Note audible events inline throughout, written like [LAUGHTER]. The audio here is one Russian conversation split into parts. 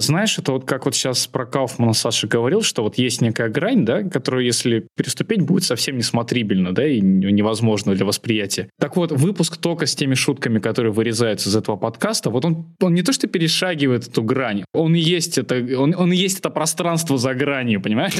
Знаешь, это вот как вот сейчас про Кауфмана Саша говорил, что вот есть некая грань, да, которую, если переступить, будет совсем несмотрибельно, да, и невозможно для восприятия. Так вот, выпуск только с теми шутками, которые вырезаются из этого подкаста, вот он, он не то что перешагивает эту грань, он и есть это, он, он и есть это пространство за гранью, понимаешь?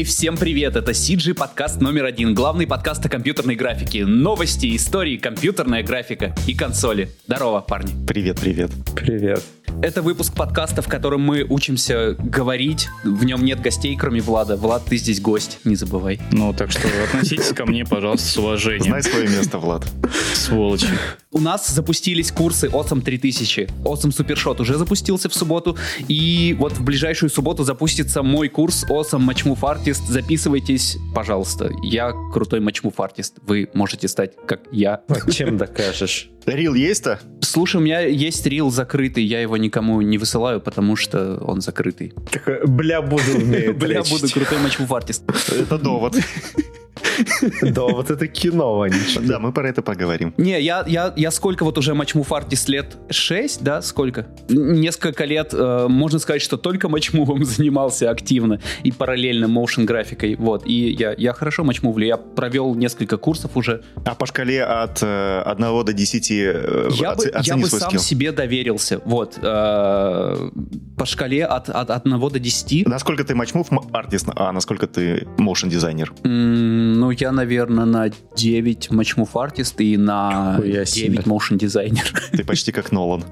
Эй, всем привет! Это CG подкаст номер один, главный подкаст о компьютерной графике, новости, истории, компьютерная графика и консоли. Здорово, парни. Привет, привет. Привет. Это выпуск подкаста, в котором мы учимся говорить. В нем нет гостей, кроме Влада. Влад, ты здесь гость, не забывай. Ну, так что относитесь ко мне, пожалуйста, с уважением. Знай свое место, Влад. Сволочи. У нас запустились курсы Awesome 3000. Awesome Supershot уже запустился в субботу. И вот в ближайшую субботу запустится мой курс Awesome Matchmove Artist. Записывайтесь, пожалуйста. Я крутой Matchmove Artist. Вы можете стать, как я. А чем докажешь? Рил есть-то? Слушай, у меня есть рил закрытый, я его никому не высылаю, потому что он закрытый. Такой, бля, буду. [LAUGHS] Бля, буду крутой матчмув артист. Это довод. [LAUGHS] [LAUGHS] Да, вот это кино, Ванич. Да, мы про это поговорим. Не, я, я, я сколько вот уже матчмув артист лет? Шесть, да? Сколько? Несколько лет, э, можно сказать, что только матчмувом [LAUGHS] занимался активно и параллельно моушен графикой. Вот, и я, я хорошо матчмувлю. Я провел несколько курсов уже. А по шкале от э, 1 до 10 э, Я бы, оцени я бы сам скилл. себе доверился. Вот. э, по шкале от, от 1 до 10. Насколько ты матчмув артист, а насколько ты моушен дизайнер? М, Ну, я, наверное, на 9 матчмув артист и на Нихуя 9 себе. моушен дизайнер. Ты почти как Нолан.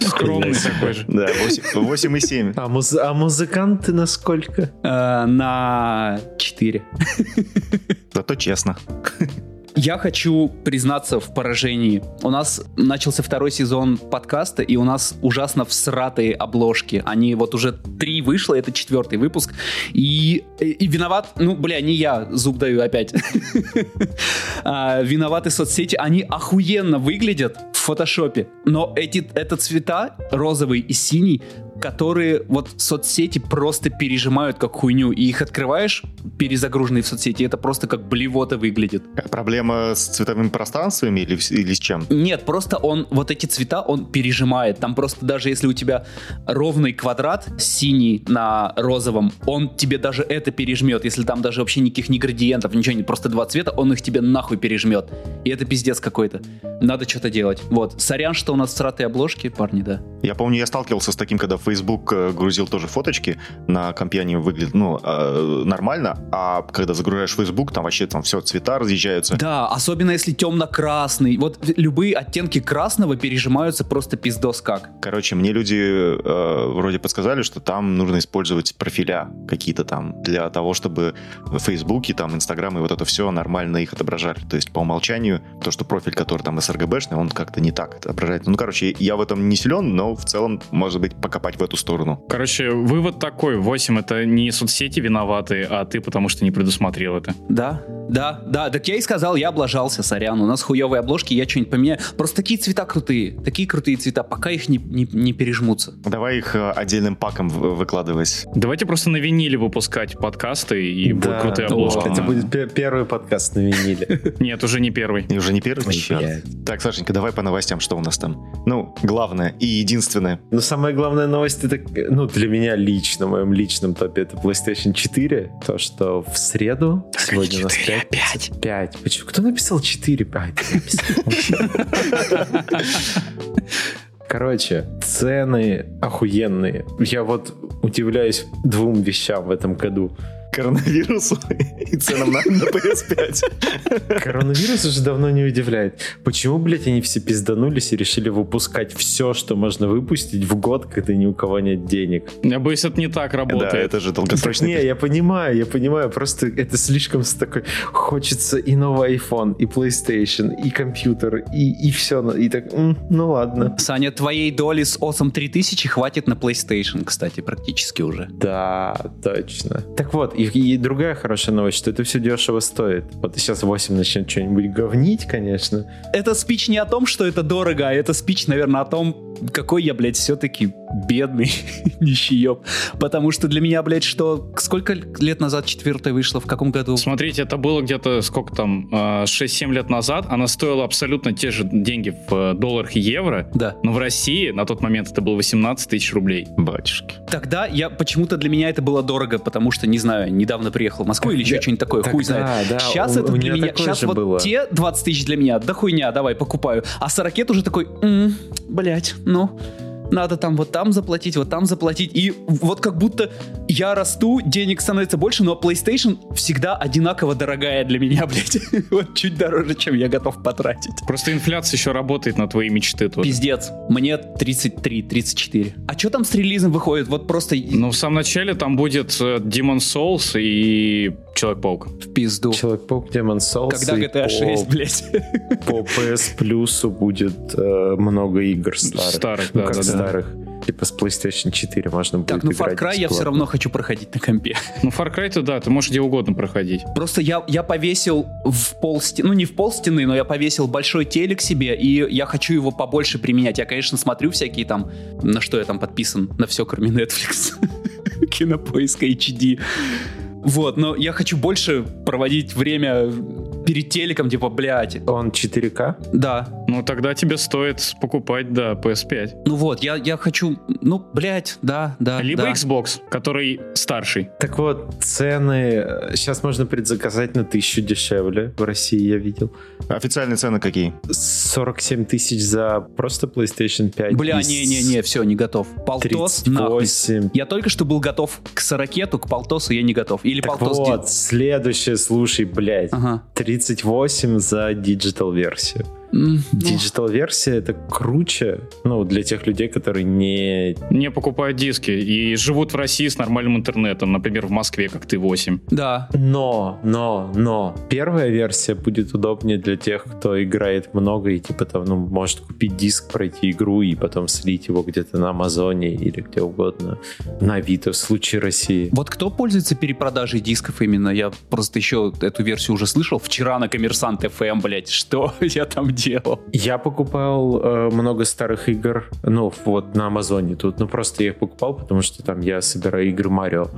Скромный такой же. Да, 8 и 7. А, муз- а музыканты насколько? Э, На 4. Зато честно. Я хочу признаться в поражении. У нас начался второй сезон подкаста, и у нас ужасно всратые обложки. Они вот уже три вышло, это четвертый выпуск. И, и виноват, ну, бля, не я, зуб даю опять. [LAUGHS] А, Виноваты соцсети, они охуенно выглядят в фотошопе. Но эти, это цвета, розовый и синий, которые вот соцсети просто пережимают как хуйню. И их открываешь, перезагруженные в соцсети, это просто как блевота выглядит. Проблема с цветовыми пространствами или, или с чем? Нет, просто он, вот эти цвета он пережимает. Там просто даже если у тебя ровный квадрат синий на розовом, он тебе даже это пережмет. Если там даже вообще никаких ни градиентов, ничего нет, просто два цвета, он их тебе нахуй пережмет. И это пиздец какой-то. Надо что-то делать. Вот. Сорян, что у нас сратые обложки, парни, да. Я помню, я сталкивался с таким, когда Facebook э, грузил тоже фоточки, на компе они выглядят, ну, э, нормально, а когда загружаешь Facebook, там вообще там все, цвета разъезжаются. Да, особенно если темно-красный. Вот любые оттенки красного пережимаются просто пиздос как. Короче, мне люди э, вроде подсказали, что там нужно использовать профиля какие-то там для того, чтобы в Фейсбуке, там, Инстаграм и вот это все нормально их отображали. То есть по умолчанию то, что профиль, который там СРГБшный, он как-то не так отображает. Ну, короче, я в этом не силен, но в целом, может быть, покопать в эту сторону. Короче, вывод такой. 8 это не соцсети виноваты, а ты потому что не предусмотрел это. Да, да, да. Так я и сказал, я облажался, сорян. У нас хуевые обложки, я что-нибудь поменяю. Просто такие цвета крутые, такие крутые цвета, пока их не, не, не пережмутся. Давай их э, отдельным паком в- выкладывать. Давайте просто на виниле выпускать подкасты и будут крутые о, обложки. Это будет пе- первый подкаст на виниле. [LAUGHS] Нет, уже не первый. И уже не первый? Черт. Так, Сашенька, давай по новостям, что у нас там. Ну, главное и единственное. Но самая главная новость, это, ну, для меня лично, в моем личном топе, это PlayStation 4. То, что в среду, сегодня у нас 5. 5. 5. Почему? Кто написал 4? А, ты написал. Короче, цены охуенные. Я вот удивляюсь двум вещам в этом году. Коронавирусу и ценам на, на PS5. Коронавирус уже давно не удивляет. Почему, блядь, они все пизданулись и решили выпускать все, что можно выпустить в год, когда ни у кого нет денег? Я боюсь, это не так Да, работает. это же долгосрочный Не, я понимаю, я понимаю, просто это слишком с такой... Хочется и новый iPhone, и PlayStation, и компьютер, и, и все. И так, ну ладно. Саня, твоей доли с Awesome 3000 хватит на PlayStation, кстати, практически уже. Да, точно. Так вот, и, и другая хорошая новость, что это все дешево стоит. Вот сейчас 8 начнет что-нибудь говнить, конечно. Это спич не о том, что это дорого, а это спич, наверное, о том, какой я, блядь, все-таки бедный [LAUGHS] нищееб. Потому что для меня, блядь, что... Сколько лет назад четвертая вышла? В каком году? Смотрите, это было где-то, сколько там, 6-7 лет назад. Она стоила абсолютно те же деньги в э, долларах и евро. Да. Но в России на тот момент это было 18 тысяч рублей. Батюшки. Тогда я почему-то для меня это было дорого, потому что, не знаю, недавно приехал в Москву или еще что-нибудь такое, хуй знает. да, Сейчас у- это у для меня Сейчас вот было. те 20 тысяч для меня, да хуйня, давай, покупаю. А сорокет уже такой, «М, блядь, ну... Надо там вот там заплатить, вот там заплатить. И вот как будто я расту, денег становится больше, но PlayStation всегда одинаково дорогая для меня, [LAUGHS] блядь. Вот чуть дороже, чем я готов потратить. Просто инфляция еще работает на твои мечты тоже. Пиздец. Мне 33, 34. А что там с релизом выходит? Вот просто Ну, в самом начале там будет э, Demon Souls и Человек-паук. в пизду. Человек-паук Demon Souls. Когда GTA по- 6, блядь. По PS Plus будет э, много игр старых. Старых, ну, да, как да, да. старых. Типа с PlayStation 4 можно будет Так, ну Far Cry я все равно хочу проходить на компе. Ну, Far Cry-то, да, ты можешь где угодно проходить. Просто я, я повесил в пол стены, ну не в пол стены, но я повесил большой телек себе, и я хочу его побольше применять. Я, конечно, смотрю всякие там, на что я там подписан, на все, кроме Netflix. [LAUGHS] Кинопоиска HD. Вот, но я хочу больше проводить время перед телеком, типа, блядь, Он 4К? да, Ну, тогда тебе стоит покупать, да, PS5. ну вот, я, я хочу, ну, блядь, да, да, Либо да. Xbox, который старший. Так вот, цены сейчас можно предзаказать на тысячу дешевле. В России я видел. Официальные цены какие? 47 тысяч за просто PlayStation 5. Бля, не-не-не, все, не готов. Полтос, нахуй. 38. Я только что был готов к сорокету, к полтосу я не готов. Или Так полтос... вот, следующее, слушай, блядь. Ага. 38 за digital ну, Digital версия это круче, ну, для тех людей, которые не... Не покупают диски и живут в России с нормальным интернетом, например, в Москве, как ты 8. Да. Но, но, но. Первая версия будет удобнее для тех, кто играет много и типа там, ну, может купить диск, пройти игру и потом слить его где-то на Амазоне или где угодно. На Авито в случае России. Вот кто пользуется перепродажей дисков именно? Я просто еще эту версию уже слышал. Вчера на Коммерсант FM, блядь, что [LAUGHS] я там делал? Я покупал э, много старых игр, ну, вот на Амазоне тут, ну, просто я их покупал, потому что там я собираю игры Марио,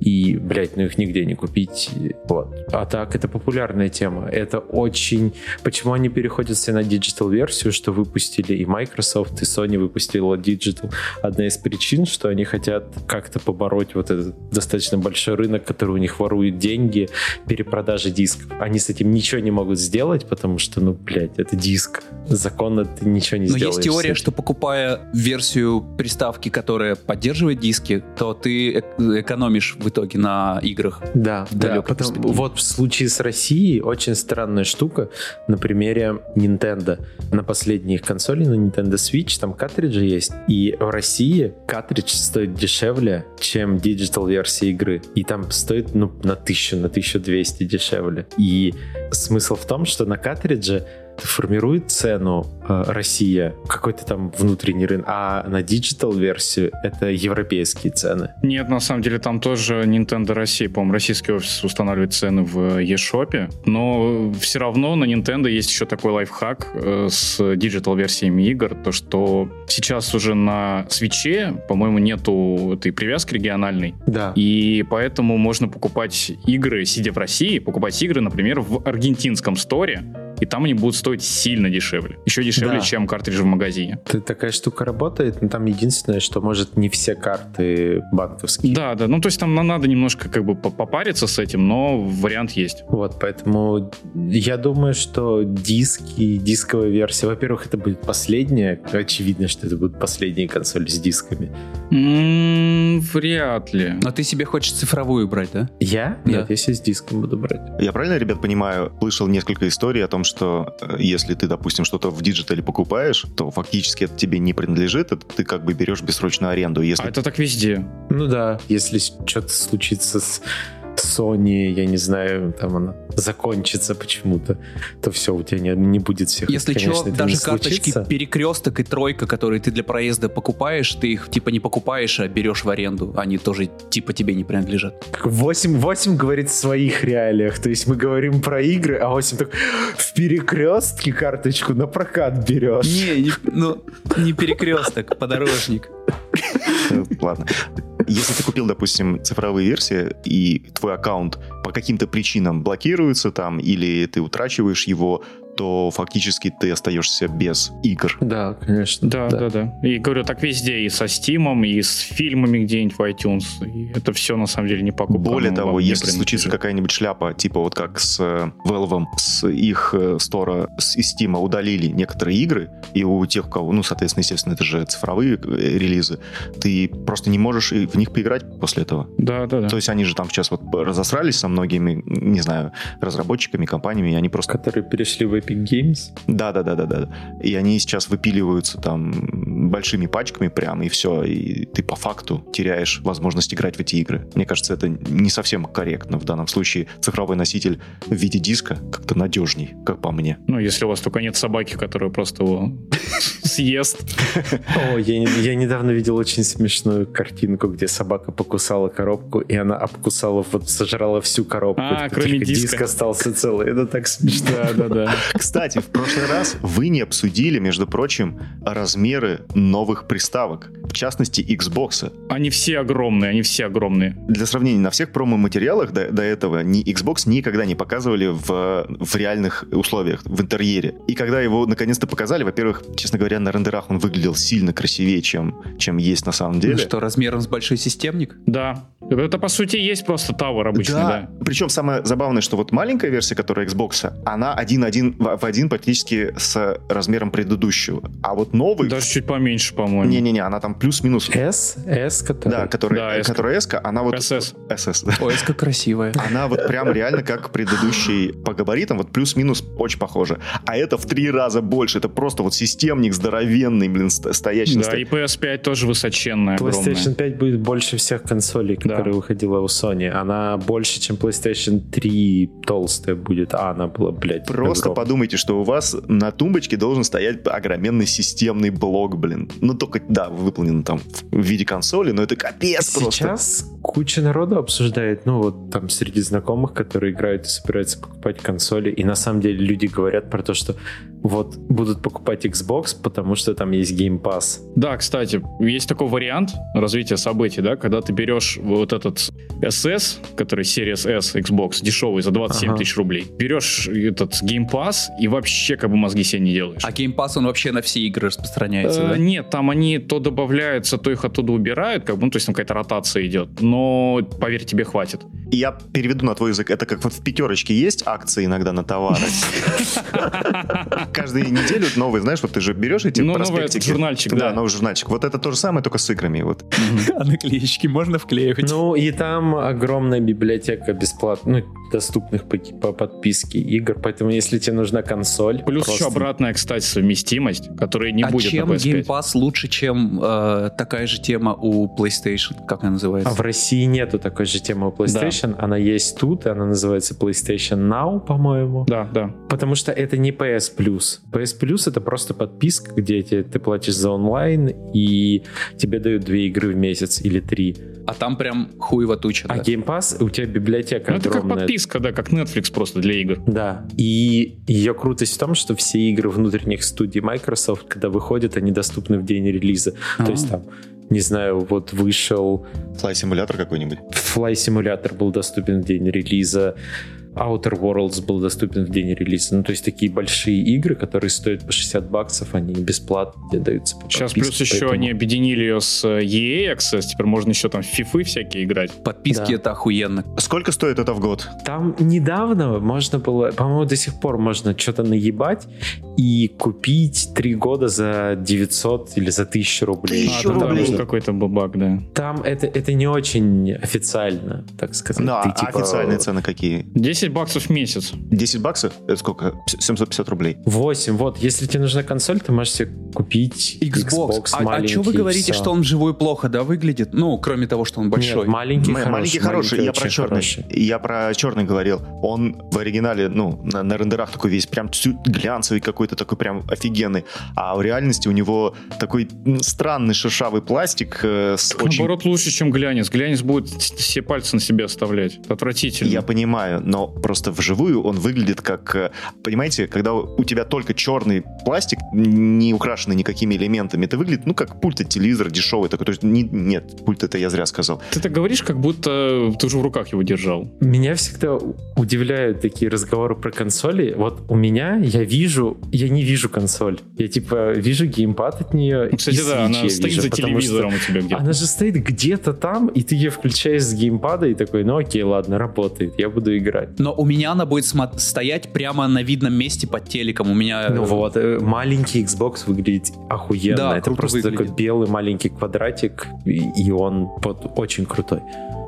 и, блядь, ну, их нигде не купить, вот. А так, это популярная тема, это очень... Почему они переходят все на digital-версию, что выпустили и Microsoft, и Sony выпустила digital? Одна из причин, что они хотят как-то побороть вот этот достаточно большой рынок, который у них ворует деньги, перепродажи дисков. Они с этим ничего не могут сделать, потому что, ну, блядь, это диск. Законно ты ничего не Но сделаешь. есть теория, что покупая версию приставки, которая поддерживает диски, то ты эк- экономишь в итоге на играх. Да, да. Потом, вот в случае с Россией очень странная штука на примере Nintendo. На последней их консоли, на Nintendo Switch, там картриджи есть. И в России картридж стоит дешевле, чем digital версия игры. И там стоит ну, на 1000, на 1200 дешевле. И смысл в том, что на картридже формирует цену э, Россия, какой-то там внутренний рынок, а на digital версию это европейские цены. Нет, на самом деле там тоже Nintendo Россия, по-моему, российский офис устанавливает цены в eShop, но все равно на Nintendo есть еще такой лайфхак э, с digital-версиями игр, то что сейчас уже на Switch е, по-моему, нету этой привязки региональной, Да. и поэтому можно покупать игры, сидя в России, покупать игры, например, в аргентинском сторе, и там они будут стоить сильно дешевле. Еще дешевле, Да. чем картриджи в магазине. Т- Такая штука работает, но там единственное, что может не все карты банковские. Да, да, ну то есть там на- надо немножко как бы по- попариться с этим, но вариант есть. Вот, поэтому я думаю, что диски, дисковая версия, во-первых, это будет последняя, очевидно, что это будут последние консоли с дисками. М, вряд ли. Но ты себе хочешь цифровую брать, да? Я? Да. Нет, я себе с диском буду брать. Я правильно, ребят, понимаю, слышал несколько историй о том, что э, если ты, допустим, что-то в digital е покупаешь, то фактически это тебе не принадлежит, это ты как бы берешь бессрочную аренду. Если А это так везде. Ну да, если что-то случится с Sony, я не знаю, там она закончится почему-то, то все, у тебя не, не будет всех. Если что, даже карточки перекресток и тройка, которые ты для проезда покупаешь, ты их типа не покупаешь, а берешь в аренду. Они тоже типа тебе не принадлежат. 8, 8 говорит в своих реалиях. То есть мы говорим про игры, а 8 так в перекрестке карточку на прокат берешь. Не, не ну, не перекресток, подорожник. Ладно. Если ты купил, допустим, цифровые версии, и твой аккаунт по каким-то причинам блокируется там, или ты утрачиваешь его, то фактически ты остаешься без игр. Да, конечно. Да, да, да. да. И говорю, так везде, и со Steam, и с фильмами где-нибудь в iTunes. И это все на самом деле не покупка. Более того, если случится какая-нибудь шляпа, типа вот как с э, Valve, с их э, стора, с из Steam удалили некоторые игры, и у тех, у кого, ну, соответственно, естественно, это же цифровые э, релизы, ты просто не можешь в них поиграть после этого. Да, да, да. То есть они же там сейчас вот разосрались со многими, не знаю, разработчиками, компаниями, и они просто... Которые перешли в Epic Games. Да, да, да, да, да. И они сейчас выпиливаются там большими пачками прям, и все. И ты по факту теряешь возможность играть в эти игры. Мне кажется, это не совсем корректно. В данном случае цифровой носитель в виде диска как-то надежней, как по мне. Ну, если у вас только нет собаки, которая просто его [LAUGHS] съест. О, я, недавно видел очень смешную картинку, где собака покусала коробку, и она обкусала, вот сожрала всю коробку. А, кроме диска. Диск остался целый. Это так смешно. Да, да, да. Кстати, в прошлый раз вы не обсудили, между прочим, размеры новых приставок, в частности Xbox. Они все огромные, они все огромные. Для сравнения, на всех промо-материалах до, до этого ни Xbox никогда не показывали в, в реальных условиях, в интерьере. И когда его наконец-то показали, во-первых, честно говоря, на рендерах он выглядел сильно красивее, чем, чем есть на самом деле. Ну что, размером с большой системник? Да. Это, по сути, есть просто Tower обычный, да. да. Причем самое забавное, что вот маленькая версия, которая Xbox, она один-один в один практически с размером предыдущего. А вот новый... Даже чуть поменьше, по-моему. Не-не-не, она там плюс-минус... S? S, который... Да, которая, да, которая S, она вот... SS. SS, да. О, S красивая. [LAUGHS] Она вот прям реально как предыдущий по габаритам, вот плюс-минус очень похожа. А это в три раза больше. Это просто вот системник здоровенный, блин, стоящий. Да, и PS5 тоже высоченная, PlayStation огромная. 5 будет больше всех консолей, которые да. выходила у Sony. Она больше, чем PlayStation 3 толстая будет, а она была, блядь, Просто огромная. подумайте, что у вас на тумбочке должен стоять огроменный системный блок, блин. Ну, только, да, выполнен там в виде консоли, но это капец Сейчас просто. Сейчас куча народу обсуждает, ну, вот там среди знакомых, которые играют и собираются покупать консоли, и на самом деле люди говорят про то, что вот будут покупать Xbox, потому что там есть Game Pass. Да, кстати, есть такой вариант развития событий, да, когда ты берешь вот этот SS, который Series S Xbox, дешевый, за 27 ага. тысяч рублей, берешь этот Game Pass и вообще как бы мозги себе не делаешь. А Game Pass, он вообще на все игры распространяется, э, да? Нет, там они то добавляются, то их оттуда убирают, как бы, ну, то есть там какая-то ротация идет, но, поверь, тебе хватит. Я переведу на твой язык, это как вот в пятерочке есть акции иногда на товары? [LAUGHS] Каждую неделю новый, знаешь, вот ты же берешь эти ну, проспектики. журнальчик, да. Да, новый журнальчик. Вот это то же самое, только с играми. Вот. [LAUGHS] А наклеечки можно вклеивать. Ну, и там огромная библиотека бесплатных, ну, доступных по, по подписке игр, поэтому если тебе нужна консоль... Плюс просто... еще обратная, кстати, совместимость, которая не а будет чем на PS5. Game Pass лучше, чем э, такая же тема у PlayStation? Как она называется? А в России нету такой же темы у PlayStation. Да. Она есть тут, и она называется PlayStation Now, по-моему. Да, да. Потому что это не PS Plus. PS Plus это просто подписка, где ты, ты платишь за онлайн, и тебе дают две игры в месяц или три. А там прям хуево туча. А да? Game Pass, у тебя библиотека ну, огромная. Это как подписка, да, как Netflix просто для игр. Да. И ее крутость в том, что все игры внутренних студий Microsoft, когда выходят, они доступны в день релиза. А-а-а. То есть там не знаю, вот вышел... Fly Simulator какой-нибудь? Fly Simulator был доступен в день релиза. Outer Worlds был доступен в день релиза. Ну, то есть такие большие игры, которые стоят по 60 баксов, они бесплатно тебе даются по Сейчас плюс еще поэтому... они объединили ее с э, EA Access, теперь можно еще там в фифы всякие играть. Подписки да. это охуенно. Сколько стоит это в год? Там недавно можно было, по-моему, до сих пор можно что-то наебать и купить три года за 900 или за 1000 рублей. Тысячу а, рублей. Там какой-то бабак, да. Там это, это не очень официально, так сказать. Да, Ты, а типа... официальные цены какие? 10 10 баксов в месяц. 10 баксов? Это сколько? 750 рублей. 8. Вот, если тебе нужна консоль, ты можешь себе купить Xbox, Xbox а, а что вы говорите, что он вживую плохо, да, выглядит? Ну, кроме того, что он большой. Нет, маленький, М- хороший. Маленький хороший. Я про черный. Хороший. Я про черный говорил. Он в оригинале, ну, на, на рендерах такой весь прям глянцевый какой-то, такой прям офигенный. А в реальности у него такой странный шершавый пластик э, с очень Наоборот, лучше, чем глянец. Глянец будет все пальцы на себе оставлять. Отвратительно. Я понимаю, но просто вживую он выглядит как, э, понимаете, когда у тебя только черный пластик, не украшенный никакими элементами, это выглядит, ну, как пульт от телевизора дешевый такой. То есть, не- нет, пульт это я зря сказал. Ты так говоришь, как будто ты уже в руках его держал. Меня всегда удивляют такие разговоры про консоли. Вот у меня я вижу, я не вижу консоль. Я типа вижу геймпад от нее. Кстати, и да, она я стоит вижу, за телевизором у тебя где-то. Она же стоит где-то там, и ты ее включаешь с геймпада и такой, ну окей, ладно, работает, я буду играть. Но у меня она будет смо- стоять прямо на видном месте под телеком. У меня... Ну вот, э, маленький Xbox выглядит охуенно. Да, Это просто выглядит. такой белый маленький квадратик, и, и он вот очень крутой.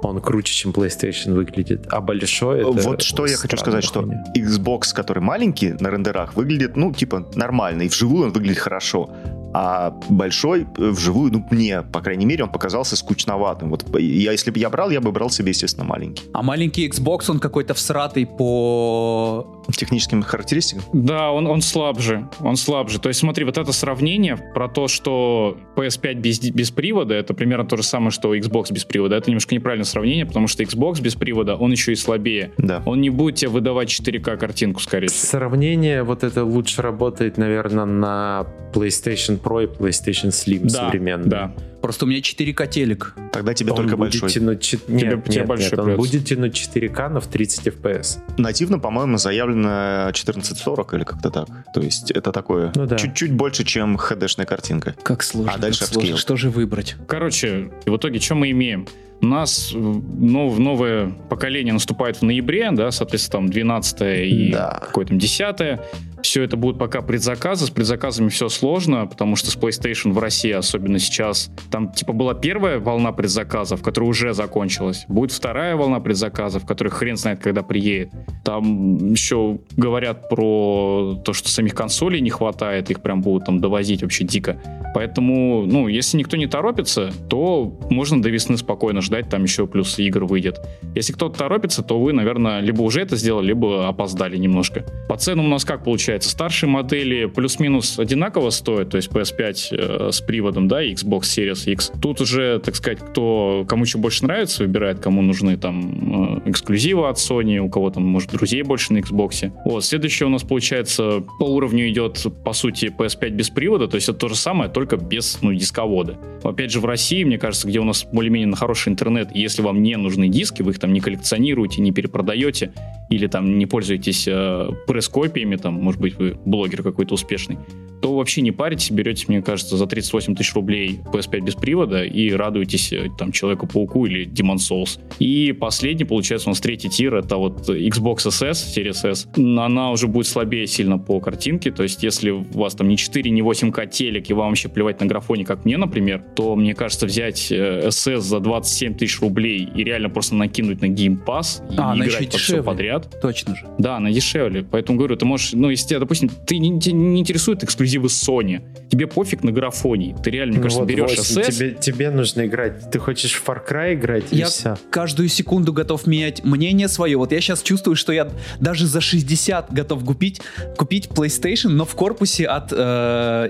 Он круче, чем PlayStation выглядит. А большой это вот что я хочу сказать, что хуйня. Xbox, который маленький на рендерах, выглядит, ну, типа, нормально, и вживую он выглядит хорошо. А большой э, вживую, ну, мне, по крайней мере, он показался скучноватым. Вот я, если бы я брал, я бы брал себе, естественно, маленький. А маленький Xbox, он какой-то всратый по... Техническим характеристикам. Да, он, он слабже. Он слабже. То есть смотри, вот это сравнение про то, что PS5 без, без привода, это примерно то же самое, что Xbox без привода. Это немножко неправильное сравнение, потому что Xbox без привода, он еще и слабее. Да. Он не будет тебе выдавать 4К картинку, скорее всего. Сравнение вот это лучше работает, наверное, на PlayStation Pro и PlayStation Slim Да, современный. да. Просто у меня 4К телек. Тогда тебе Он только будет большой. тянуть... чет- Тебе- Нет, тебе нет, большой нет, он будет тянуть 4К, но в 30 FPS. Нативно, по-моему, заявлено 1440 или как-то так. То есть это такое Ну да. чуть-чуть больше, чем HD-шная картинка. Как сложно. А дальше как сложно. Что же выбрать? Короче, в итоге, что мы имеем? У нас э, нов- новое поколение наступает в ноябре, да, соответственно, там 12 и Да. какое там 10 Все это будут пока предзаказы. С предзаказами все сложно, потому что с PlayStation в России, особенно сейчас, там типа была первая волна предзаказов, которая уже закончилась. Будет вторая волна предзаказов, которая хрен знает, когда приедет. Там еще говорят про то, что самих консолей не хватает, их прям будут там довозить вообще дико. Поэтому, ну, если никто не торопится, то можно до весны спокойно ждать, там еще плюс игр выйдет. Если кто-то торопится, то вы, наверное, либо уже это сделали, либо опоздали немножко. По ценам у нас как получается? Старшие модели плюс-минус одинаково стоят, то есть PS5 э, с приводом, да, Xbox Series X. Тут уже, так сказать, кто, кому что больше нравится, выбирает, кому нужны там э, эксклюзивы от Sony, у кого там, может, друзей больше на Xbox. Вот, следующее у нас, получается, по уровню идет, по сути, PS5 без привода, то есть это то же самое, только без, ну, дисковода. Опять же, в России, мне кажется, где у нас более-менее на хороший интернет, если вам не нужны диски, вы их там не коллекционируете, не перепродаете, или там не пользуетесь э, пресс-копиями, там, может быть, вы блогер какой-то успешный, то вообще не паритесь, берете, мне кажется, за 38 тысяч рублей PS5 без привода и радуетесь э, там Человеку-пауку или Demon Souls. И последний, получается, у нас третий тир, это вот Xbox SS, Series S. Она уже будет слабее сильно по картинке, то есть если у вас там не 4, не 8К телек, и вам вообще плевать на графоне, как мне, например, то, мне кажется, взять э, SS за 27 тысяч рублей и реально просто накинуть на Game Pass и А, играть во все подряд, Точно же. да, она дешевле. Поэтому говорю, ты можешь, ну, если тебя, допустим, ты не, тебя не интересует эксклюзивы Sony, тебе пофиг на графоний. Ты реально, мне Ну кажется, вот, берешь восемь, SS, тебе, тебе нужно играть. Ты хочешь в Far Cry играть, и Я все. каждую секунду готов менять мнение свое. Вот я сейчас чувствую, что я даже за 60 готов купить, купить PlayStation, но в корпусе от э,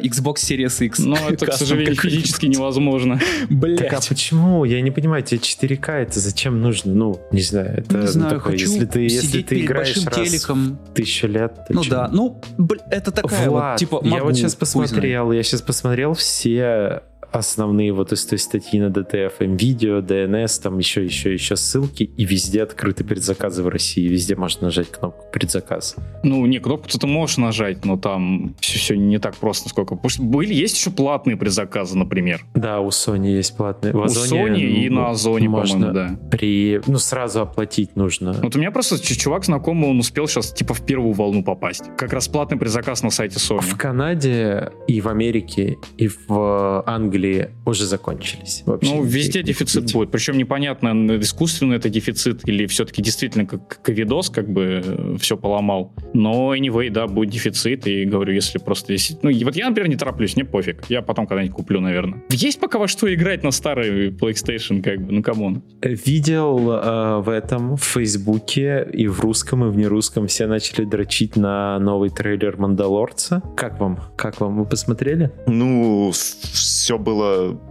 Xbox Series X. но это, к сожалению, физически невозможно. Блять. Так а почему? Я не понимаю, тебе 4К это зачем нужно? Ну, не знаю, это Не ну, знаю, такое, хочу если ты, если ты перед играешь большим раз телеком. в тысячу лет, Ну да, ну, бл- это такая Влад, вот, типа, я могу, вот сейчас посмотрел, я сейчас посмотрел все основные вот из той статьи на DTF, видео, DNS, там еще, еще, еще ссылки, и везде открыты предзаказы в России, везде можно нажать кнопку предзаказ. Ну, не, кнопку ты можешь нажать, но там все, все не так просто, сколько. Были, есть еще платные предзаказы, например. Да, у Sony есть платные. В У Sony и ну, на Озоне, можно да. При... Ну, сразу оплатить нужно. Вот у меня просто чувак знакомый, он успел сейчас типа в первую волну попасть. Как раз платный предзаказ на сайте Sony. В Канаде и в Америке и в Англии были, уже закончились. Вообще ну, везде дефицит купить. будет. Причем непонятно, искусственно это дефицит или все-таки действительно как ковидос как бы все поломал. Но anyway, да, будет дефицит. И говорю, если просто... Если, ну, вот я, например, не тороплюсь, мне пофиг. Я потом когда-нибудь куплю, наверное. Есть пока во что играть на старый PlayStation, как бы, ну, come on. Видел э, в этом, в Фейсбуке и в русском, и в нерусском все начали дрочить на новый трейлер Мандалорца. Как вам? Как вам? Вы посмотрели? Ну, все было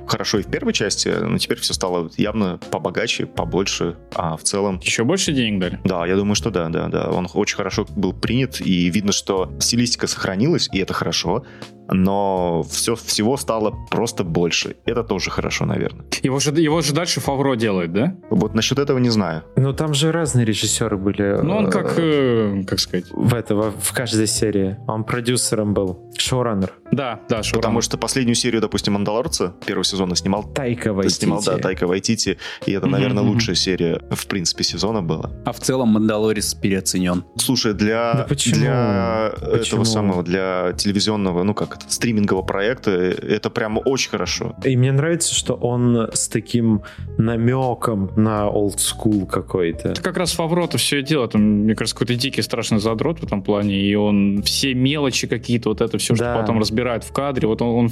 хорошо и в первой части, но теперь все стало явно побогаче, побольше, а в целом... Еще больше денег дали? Да, я думаю, что да, да, да. Он очень хорошо был принят, и видно, что стилистика сохранилась, и это хорошо, но все, всего стало просто больше. Это тоже хорошо, наверное. Его же, его же дальше Фавро делает, да? Вот насчет этого не знаю. Ну, там же разные режиссеры были. Ну, он э, как, э, как сказать... В этого, в каждой серии. Он продюсером был. Шоураннер. Да, да, шоураннер. Потому что последнюю серию, допустим, «Мандалорца» первого сезона снимал Тайка Вайтити. Снимал, да, Тайка Вайтити, и это, наверное, мгм. лучшая серия, в принципе, сезона была. А в целом Мандалорис переоценен. Слушай, для, Да почему? для Почему? этого самого, для телевизионного, ну как это, стримингового проекта, э, это прям очень хорошо. И мне нравится, что он с таким намеком на old school какой-то. Это как раз Фавро-то все и делает. Он, мне кажется, какой-то дикий страшный задрот в этом плане, и он все мелочи какие-то, вот это все, что Да. потом разбирает в кадре, вот он, он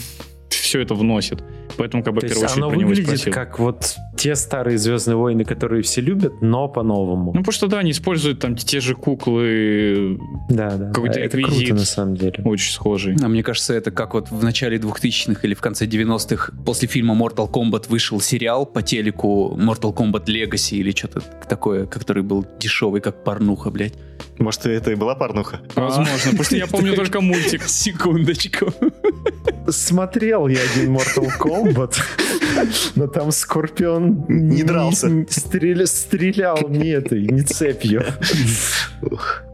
все это вносит. Поэтому как бы в То первую есть очередь оно про него выглядит спросил. как вот те старые Звездные войны, которые все любят, но по-новому. Ну, потому что, да, они используют там те же куклы, да, да. какой-то это реквизит. круто на самом деле. очень схожие. А мне кажется, это как вот в начале 2000-х или в конце 90-х после фильма Mortal Kombat вышел сериал по телеку Mortal Kombat Legacy или что-то такое, который был дешевый, как порнуха, блядь. Может, это и была порнуха? Возможно, потому что я помню [LAUGHS] только мультик. Секундочку. Смотрел я один Mortal Kombat, но там Скорпион Не дрался. стреля- стрелял не этой, не цепью.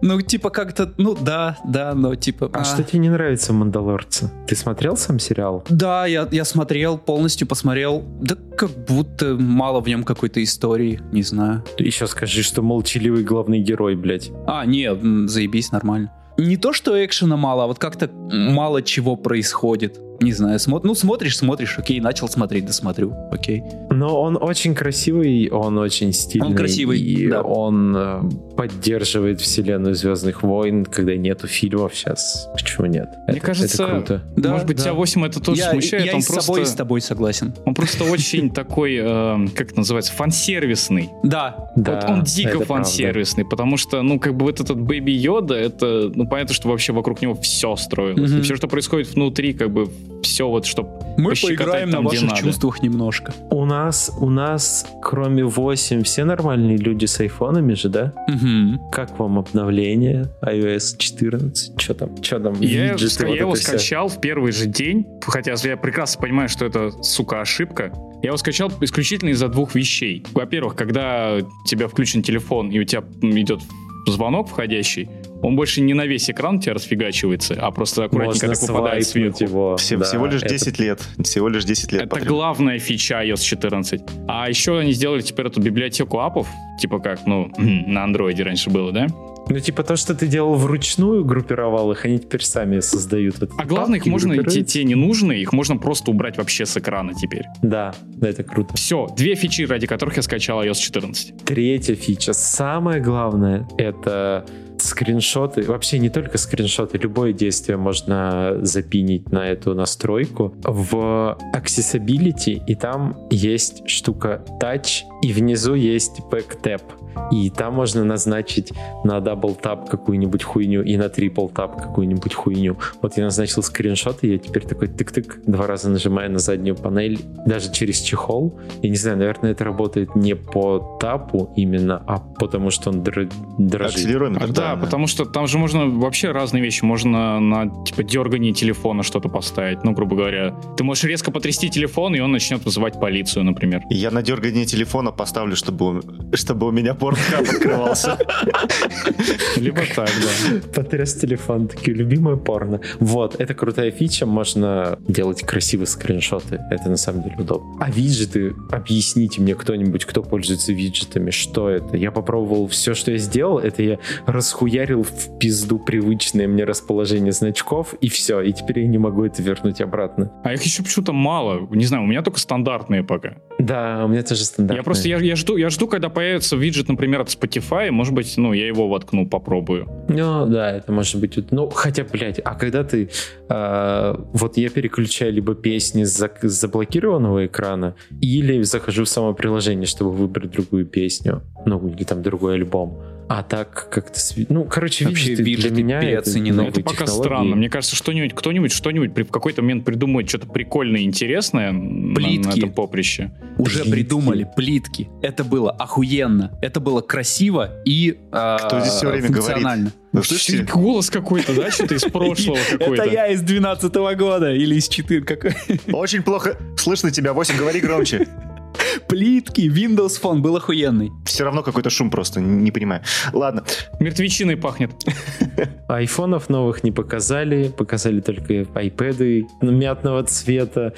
Ну, типа как-то, ну да, да, но типа... А а. что тебе не нравится в «Мандалорце»? Ты смотрел сам сериал? Да, я, я смотрел, полностью посмотрел. Да как будто мало в нем какой-то истории, не знаю. Еще скажи, что молчаливый главный герой, блядь. А, не, м, заебись, нормально. Не то, что экшена мало, а вот как-то мало чего происходит. Не знаю, смо- ну смотришь, смотришь, окей, начал смотреть, досмотрю, окей. Но он очень красивый, он очень стильный. Он красивый, и да. он э, поддерживает вселенную Звездных войн, когда нету фильмов сейчас. Почему нет? Мне Это- кажется, это круто. Да, Может быть, да. тебя 8 это тоже я смущает. я он и с просто, собой, и с тобой согласен. он просто очень [LAUGHS] такой, э, как это называется, фансервисный. Да, Да, вот он дико фансервисный, потому что, ну, как бы вот этот Бэби Йода, это, ну, понятно, что вообще вокруг него все строилось. Все, что происходит внутри, как бы все вот, что мы поиграем на ваших чувствах немножко. У нас, у нас, кроме 8, все нормальные люди с айфонами же, да? Мгм. Как вам обновление iOS 14? Что там? Что там? Я, Виджеты, ска- вот я его скачал в первый же день, хотя я прекрасно понимаю, что это, сука, ошибка. Я его скачал исключительно из-за двух вещей. Во-первых, когда у тебя включен телефон и у тебя идет звонок входящий, он больше не на весь экран у тебя расфигачивается, а просто аккуратненько Можно так выпадает свайпнуть сверху. его. Все- Да, всего лишь это 10 лет. Всего лишь 10 лет. Это потреб- главная фича iOS 14. А еще они сделали теперь эту библиотеку апов, типа как, ну, [CLEARS THROAT] на андроиде раньше было, да? Ну, типа то, что ты делал вручную, группировал их, они теперь сами создают. вот А главное, их можно, те, те ненужные, их можно просто убрать вообще с экрана теперь. Да, да, это круто. Все, две фичи, ради которых я скачал iOS 14. Третья фича. Самое главное — это скриншоты. Вообще не только скриншоты, любое действие можно запинить на эту настройку. В Accessibility и там есть штука Touch, и внизу есть Backtap. И там можно назначить на Double Tap какую-нибудь хуйню и на Triple Tap какую-нибудь хуйню. Вот я назначил скриншот, и я теперь такой тык-тык, два раза нажимаю на заднюю панель, даже через чехол. Я не знаю, наверное, это работает не по тапу именно, а потому что он др- дрожит. Акселерометр, А, да, потому что там же можно вообще разные вещи. Можно на типа дергание телефона что-то поставить. Ну, грубо говоря, ты можешь резко потрясти телефон, и он начнет вызывать полицию, например. Я на дергание телефона порно поставлю, чтобы, чтобы у меня порнхаб открывался. Либо так, да. Потряс телефон, такие, любимое порно. Вот, это крутая фича, можно делать красивые скриншоты. Это на самом деле удобно. А виджеты, объясните мне кто-нибудь, кто пользуется виджетами, что это? Я попробовал все, что я сделал, это я расхуярил в пизду привычное мне расположение значков, и все, и теперь я не могу это вернуть обратно. А их еще почему-то мало. Не знаю, у меня только стандартные пока. Да, у меня тоже стандартные. Я просто, я, я жду, я жду, когда появится виджет, например, от Spotify, может быть, ну, я его воткну, попробую. Ну, да, это может быть, ну, хотя, блядь, а когда ты, э, вот я переключаю либо песни с, за- с заблокированного экрана, или захожу в само приложение, чтобы выбрать другую песню, ну, или там другой альбом. А так как-то... Ну, короче, Вообще, виджеты для меня переоценены. новые Это пока технологии. странно. Мне кажется, что-нибудь, кто-нибудь, что-нибудь при, в какой-то момент придумает что-то прикольное и интересное на- на, Плитки. этом поприще. Уже Плитки. придумали плитки. Это было охуенно. Это было красиво и э, Кто здесь всё время говорит? функционально. Вы слышите? Голос какой-то, да, что-то из [LAUGHS] прошлого какой-то. Это я из 12 года или из 4 какой. Очень плохо слышно тебя. 8, говори громче. [LAUGHS] Плитки, Windows Phone был охуенный. Все равно какой-то шум просто, не понимаю. Ладно, Мертвечиной пахнет. [LAUGHS] Айфонов новых не показали, показали только айпэды мятного цвета.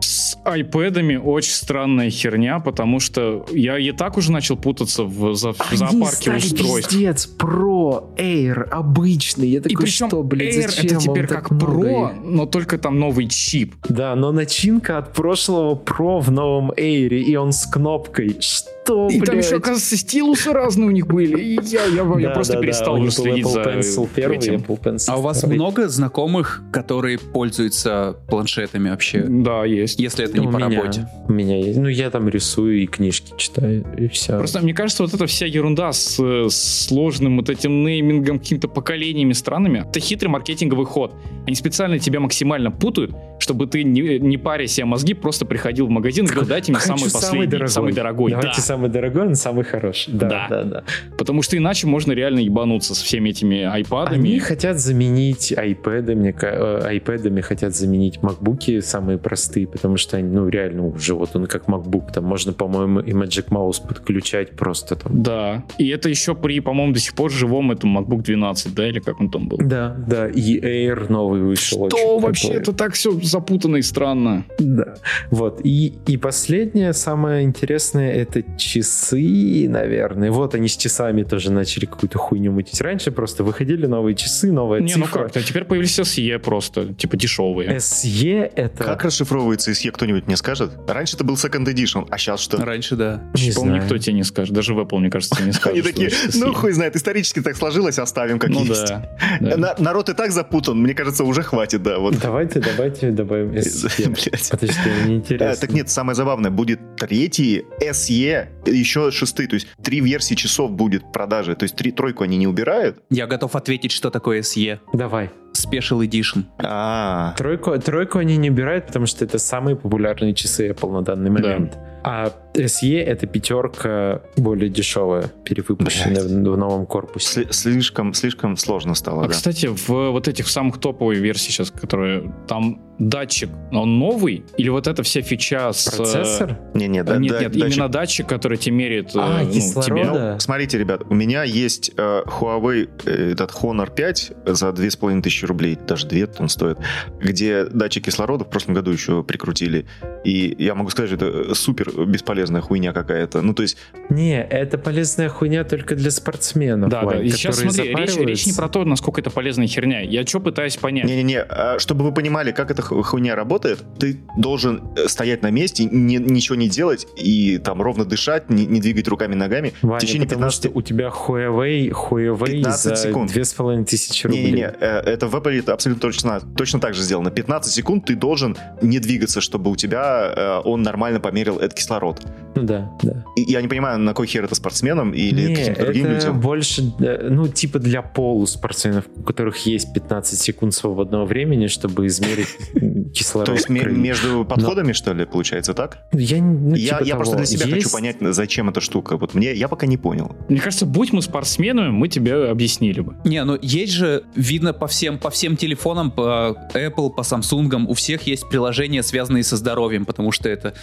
С айпэдами очень странная херня, потому что я и так уже начал путаться в, за- в зоопарке устройств. пиздец, Pro, Air, обычный. Я И такой, причем что, блядь, Air зачем это теперь как Pro, но только там новый чип. Да, но начинка от прошлого Pro в новом Air, и он с кнопкой. Что, И там блядь? еще, оказывается, стилусы разные у них были. И я, я, я Да, просто да, да, перестал был следить Apple за Pencil первый, этим. Apple Pencil А у вас второй. много знакомых, которые пользуются планшетами вообще? Да, есть. Если это не у по меня, работе. У меня есть. Ну, я там рисую и книжки читаю, и все. Просто мне кажется, вот эта вся ерунда с, э, сложным вот этим неймингом, какими-то поколениями странными, это хитрый маркетинговый ход. Они специально тебя максимально путают, чтобы ты, не, не паря себе мозги, просто приходил в магазин и говорил, дайте мне Хочу самый последний, самый дорогой. Давайте Да. самый дорогой, но самый хороший. Да, Да. да, да. Потому что иначе можно реально ебануться со всеми этими айпадами. Они хотят заменить iPad, мне э, iPad'ами хотят заменить макбуки самые простые, потому что они, ну, реально уже вот он как MacBook, там можно, по-моему, и Magic Mouse подключать просто там. Да. И это еще при, по-моему, до сих пор живом этом MacBook 12, да, или как он там был. Да, да, и Air новый вышел. Что вообще? крутой. Это так все запутанно и странно. Да. Вот. И, и последнее, самое интересное, это часы, наверное. Вот они с часами тоже начали какую-то хуйню мутить. Раньше просто выходили новые часы, новая Не, ну цифра. как, а теперь появились SE просто, типа дешевые. SE это... как расшифровывается SE, кто-нибудь мне скажет? Раньше это был Second Edition, а сейчас что? Раньше, да. Не Помню, знаю. никто тебе не скажет. Даже в Apple, мне кажется, тебе не [LAUGHS] скажет. Они такие, ну SE». хуй знает, исторически так сложилось, оставим как Ну есть. да. [LAUGHS] да. На- народ и так запутан, мне кажется, уже хватит, да, вот. Давайте, давайте добавим [LAUGHS] SE. Подожди, мне интересно. Так нет, самое забавное, будет третий SE, еще шестый, то есть три версии часов будет в продаже, то есть три тройку они не убирают. Я готов ответить, что такое SE. Давай. Special Edition. А, Тройку, тройку они не убирают, потому что это самые популярные часы Apple на данный момент. А SE это пятерка более дешевая, перевыпущенная в, в новом корпусе. сли- слишком, слишком сложно стало, А, да. кстати, в вот этих самых топовой версии сейчас, которые там датчик, он новый? Или вот эта вся фича с... э, Процессор? Не-не, да, нет, да- нет, датчик- именно датчик, который тебе меряет э, А, ну, кислорода? тебя. Ну, смотрите, ребят, у меня есть э, Huawei э, этот Honor 5 за 2500 рублей, даже 2 он стоит, где датчик кислорода в прошлом году еще прикрутили. И я могу сказать, что это супер бесполезная хуйня какая-то. Ну, то есть, Не, это полезная хуйня только для спортсменов. Да, да. Вань, И сейчас смотри, речь, речь не про то, насколько это полезная херня. Я что пытаюсь понять? не-не-не, а, чтобы вы понимали, как эта ху- хуйня работает, ты должен э, стоять на месте, не- ничего не делать и там ровно дышать, не, не двигать руками ногами Ваня, в течение потому 15 что у тебя Huawei, Huawei 15 за секунд. 2500 рублей. Не-не-не, э, это в Apple это абсолютно точно, точно так же сделано. 15 секунд ты должен не двигаться, чтобы у тебя э, он нормально померил этот кислород. Ну да, да. И я не понимаю, на кой хер это спортсменам или Не, каким-то другим это людям. больше, э, ну, типа для полуспортсменов, у которых есть 15 секунд свободного времени, чтобы измерить [LAUGHS] кислород. То есть между подходами, что ли, получается так? Я, ну, я типа я просто для себя хочу понять, зачем эта штука. Вот мне я пока не понял. Мне кажется, будь мы спортсменами, мы тебе объяснили бы. Не, ну есть же, видно по всем, по всем телефонам, по Apple, по Samsung, у всех есть приложения, связанные со здоровьем, потому что это,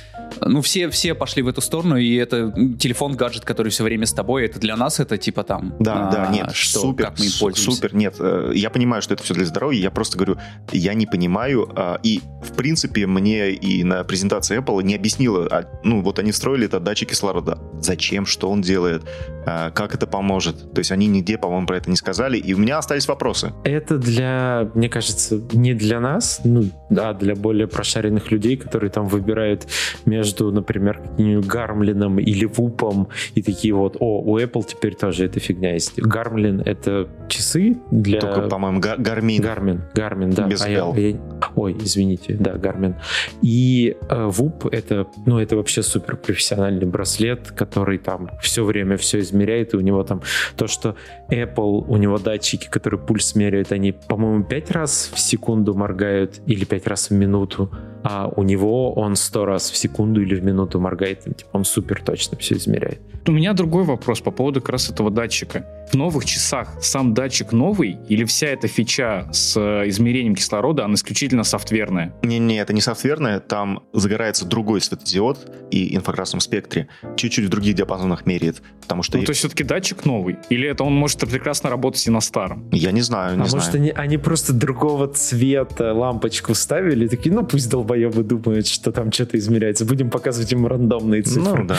ну все, все пошли в эту сторону, и это телефон, гаджет, который все время с тобой, это для нас это типа там... Да, а, да, нет, что, супер, как мы им пользуемся. супер, нет, э, я понимаю, что это все для здоровья, я просто говорю, я не понимаю, а, и в принципе мне и на презентации Apple не объяснила, а, ну вот они встроили этот датчик кислорода, зачем, что он делает, а, как это поможет, то есть они нигде, по-моему, про это не сказали, и у меня остались вопросы. Это для, мне кажется, не для нас, ну, да, для более прошаренных людей, которые там выбирают между, например, Гармлином или Whoop ом, и такие вот, о, у Apple теперь тоже эта фигня есть. Гармлин — это часы для... Только, по-моему, Га- Garmin. Гармин, Гармин, да. Без А я- я- Ой, извините, да, Гармин. И э, ВУП это, ну, это вообще супер профессиональный браслет, который там все время все измеряет, и у него там то, что Apple, у него датчики, которые пульс меряют, они, по-моему, пять раз в секунду моргают или пять раз в минуту, а у него он сто раз в секунду или в минуту моргает, типа, он супер точно все измеряет. У меня другой вопрос по поводу как раз этого датчика. В новых часах сам датчик новый или вся эта фича с э, измерением кислорода, она исключительно софтверная? Не-не, это не софтверное, там загорается другой светодиод и инфракрасном спектре, чуть-чуть в других диапазонах меряет, потому что Ну, то есть все-таки датчик новый? Или это он может прекрасно работать и на старом? я не знаю, не а знаю. может они, они просто другого цвета лампочку ставили, и такие, ну пусть долбоебы думают, что там что-то измеряется, будем показывать им рандомные цифры. Ну да.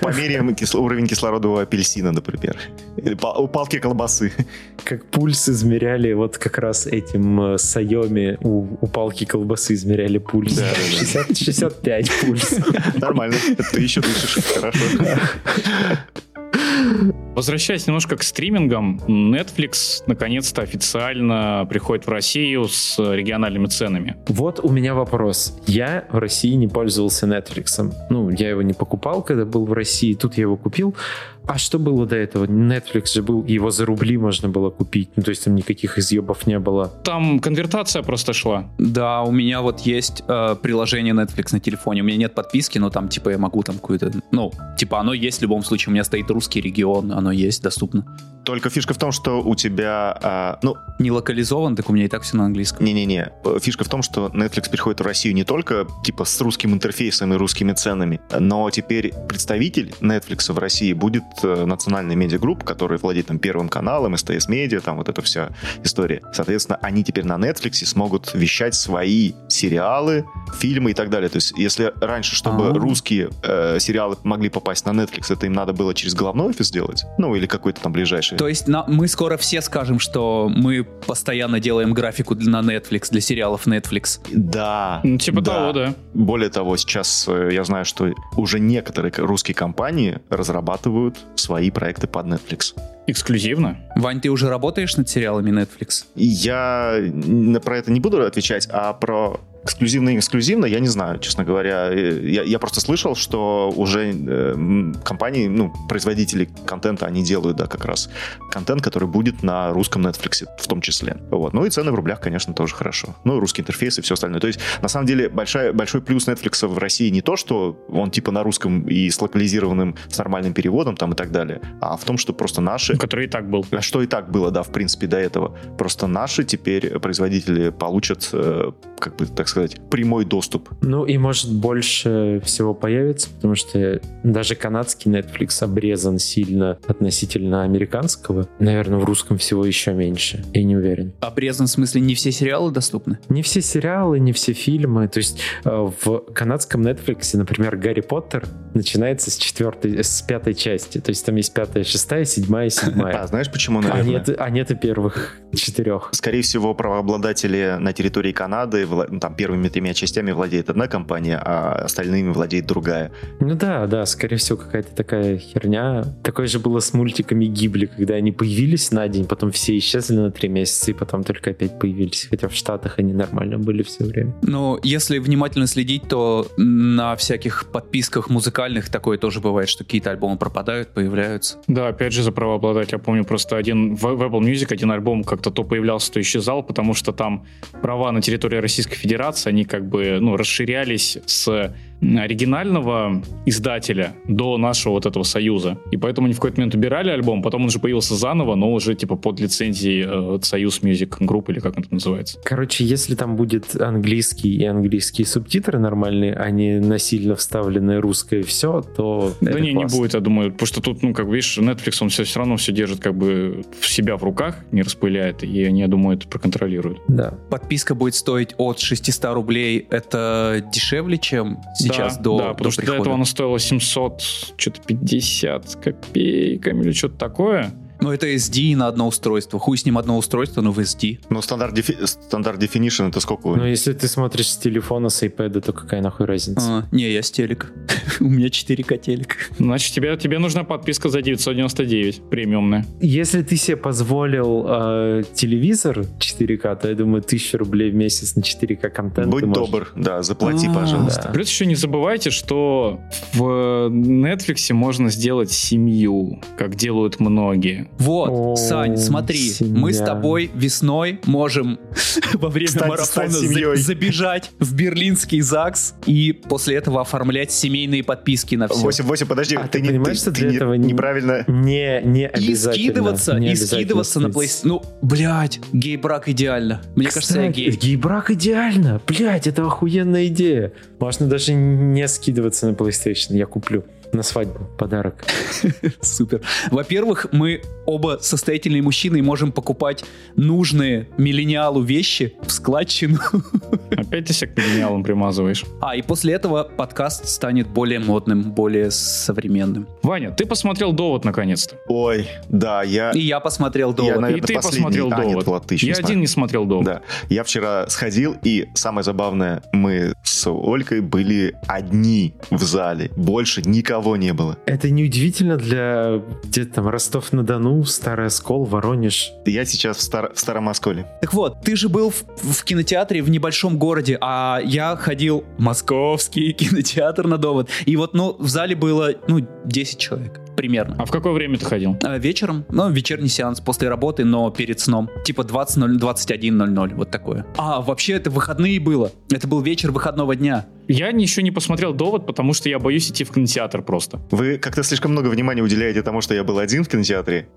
Померяем кисло- уровень кислорода у апельсина, например. Или па- у палки колбасы. Как пульс измеряли, вот как раз этим э, Сайоми у, у палки колбасы измеряли пульс. Да, да, да. 60 65 пульс. Нормально. Ты еще дышишь. Хорошо. Возвращаясь немножко к стримингам, Netflix наконец-то официально приходит в Россию с региональными ценами. Вот у меня вопрос. Я в России не пользовался Netflix. Ну, я его не покупал, когда был в России. Тут я его купил. А что было до этого? Netflix же был, его за рубли можно было купить. Ну, то есть там никаких изъебов не было. Там конвертация просто шла. Да, у меня вот есть э, приложение Netflix на телефоне. У меня нет подписки, но там, типа, я могу там какую-то... Ну, типа, оно есть в любом случае. У меня стоит русский регион, оно есть, доступно. Только фишка в том, что у тебя... а, ну, Не локализован, так у меня и так все на английском. не-не-не. Фишка в том, что Netflix приходит в Россию не только типа с русским интерфейсом и русскими ценами, но теперь представитель Netflix в России будет э, национальной медиагрупп, который владеет там Первым каналом, СТС Медиа, там вот эта вся история. Соответственно, они теперь на Netflix смогут вещать свои сериалы, фильмы и так далее. То есть, если раньше, чтобы А. русские э, сериалы могли попасть на Netflix, это им надо было через головной офис делать, ну или какой-то там ближайший. То есть на- мы скоро все скажем, что мы постоянно делаем графику для, на Netflix, для сериалов Netflix. Да. Ну, типа да. того, да. Более того, сейчас э, я знаю, что уже некоторые русские компании разрабатывают свои проекты под Netflix. Эксклюзивно. Вань, ты уже работаешь над сериалами Netflix? Я про это не буду отвечать, а про эксклюзивно и эксклюзивно, я не знаю, честно говоря. Э, Я, я просто слышал, что уже э, компании, ну, производители контента, они делают, да, как раз контент, который будет на русском Netflix в том числе. Вот. Ну и цены в рублях, конечно, тоже хорошо. Ну и русский интерфейс и все остальное. То есть, на самом деле, большая, большой плюс Netflix в России не то, что он типа на русском и с локализированным, с нормальным переводом там и так далее, а в том, что просто наши Который и так был. а Что и так было, да, в принципе, до этого. Просто наши теперь производители получат, э, как бы, так сказать, прямой доступ. Ну и может больше всего появится, потому что даже канадский Netflix обрезан сильно относительно американского. Наверное, в русском всего еще меньше. Я не уверен. Обрезан в смысле не все сериалы доступны? Не все сериалы, не все фильмы. То есть э, в канадском Netflix, например, Гарри Поттер начинается с четвертой, с пятой части. То есть там есть пятая, шестая, седьмая, [LAUGHS] А седьмая. знаешь, почему, А наверное? нет, а нет и первых четырех. Скорее всего, правообладатели на территории Канады, ну, там, первыми тремя частями владеет одна компания, а остальными владеет другая. Ну да, да, скорее всего, какая-то такая херня. Такое же было с мультиками Гибли, когда они появились на день, потом все исчезли на три месяца, и потом только опять появились. Хотя в Штатах они нормально были все время. Ну, если внимательно следить, то на всяких подписках музыкальных такое тоже бывает, что какие-то альбомы пропадают, появляются. Да, опять же, за правообладателя. Я помню просто один в, в Apple Music, один альбом как-то то появлялся, то исчезал, потому что там права на территории Российской Федерации, они как бы, ну, расширялись с оригинального издателя до нашего вот этого союза. И поэтому они в какой-то момент убирали альбом, потом он же появился заново, но уже типа под лицензией э, Союз Music Group или как это называется. Короче, если там будет английский и английские субтитры нормальные, а не насильно вставленное русское все, то Да не, классно. не будет, я думаю, потому что тут, ну, как видишь, Netflix, он все, все равно все держит как бы в себя в руках, не распыляет, и они, я думаю, это проконтролируют. Да. Подписка будет стоить от 600 рублей, это дешевле, чем сейчас да, до Да, потому до что до этого она стоила 700, что-то 50 копейками или что-то такое. Ну, это SD на одно устройство. Хуй с ним одно устройство, но в SD. Ну, стандарт, дефи... стандарт definition это сколько? Ну, если ты смотришь с телефона, с iPad, то какая нахуй разница? А, не, я с телек. [LAUGHS] У меня 4К телек. Значит, тебе, тебе нужна подписка за 999, премиумная. Если ты себе позволил э, телевизор 4К, то я думаю, 1000 рублей в месяц на 4К контент. Будь можешь... добр, да, заплати, А, пожалуйста. Плюс еще не забывайте, что в Netflix можно сделать семью, как делают многие. Вот, О, Сань, смотри, семья. мы с тобой весной можем [LAUGHS] во время Стать- марафона стать забежать в берлинский ЗАГС и после этого оформлять семейные подписки на все. 8, 8, подожди, А ты, ты не, понимаешь, ты- что ты для не- этого не- неправильно... Не, не И обязательно. скидываться, не и обязательно скидываться на. PlayStation. Ну, блядь, гей-брак идеально. Мне кажется, я Кстати, гей. гей-брак идеально. Блять, это охуенная идея. Можно даже не скидываться на PlayStation. Я куплю на свадьбу подарок. [LAUGHS] Супер. Во-первых, мы оба состоятельные мужчины и можем покупать нужные миллениалу вещи в складчину. [LAUGHS] Опять ты себя к миллениалам примазываешь. А, и после этого подкаст станет более модным, более современным. Ваня, ты посмотрел «Довод» наконец-то. Ой, да, я... И я посмотрел Я, «Довод». наверное, И ты последний- посмотрел А, «Довод». нет, Влад, ты еще Я не один не смотрел «Довод». Да, я вчера сходил, и самое забавное, мы с Олькой были одни в зале. Больше никого не было. Это неудивительно для где-то там Ростов-на-Дону, Старый Оскол, Воронеж. Я сейчас в, Стар- в Старом Осколе. Так вот, ты же был в, в кинотеатре в небольшом городе, а я ходил в московский [LAUGHS] кинотеатр на довод. И вот, ну, в зале было, ну, 10 человек примерно. А в какое время ты ходил? А вечером, ну, вечерний сеанс после работы, но перед сном. Типа 20.00, 21.00, вот такое. А, вообще это выходные было. Это был вечер выходного дня. Я еще не посмотрел «Довод», потому что я боюсь идти в кинотеатр просто. Вы как-то слишком много внимания уделяете тому, что я был один в кинотеатре.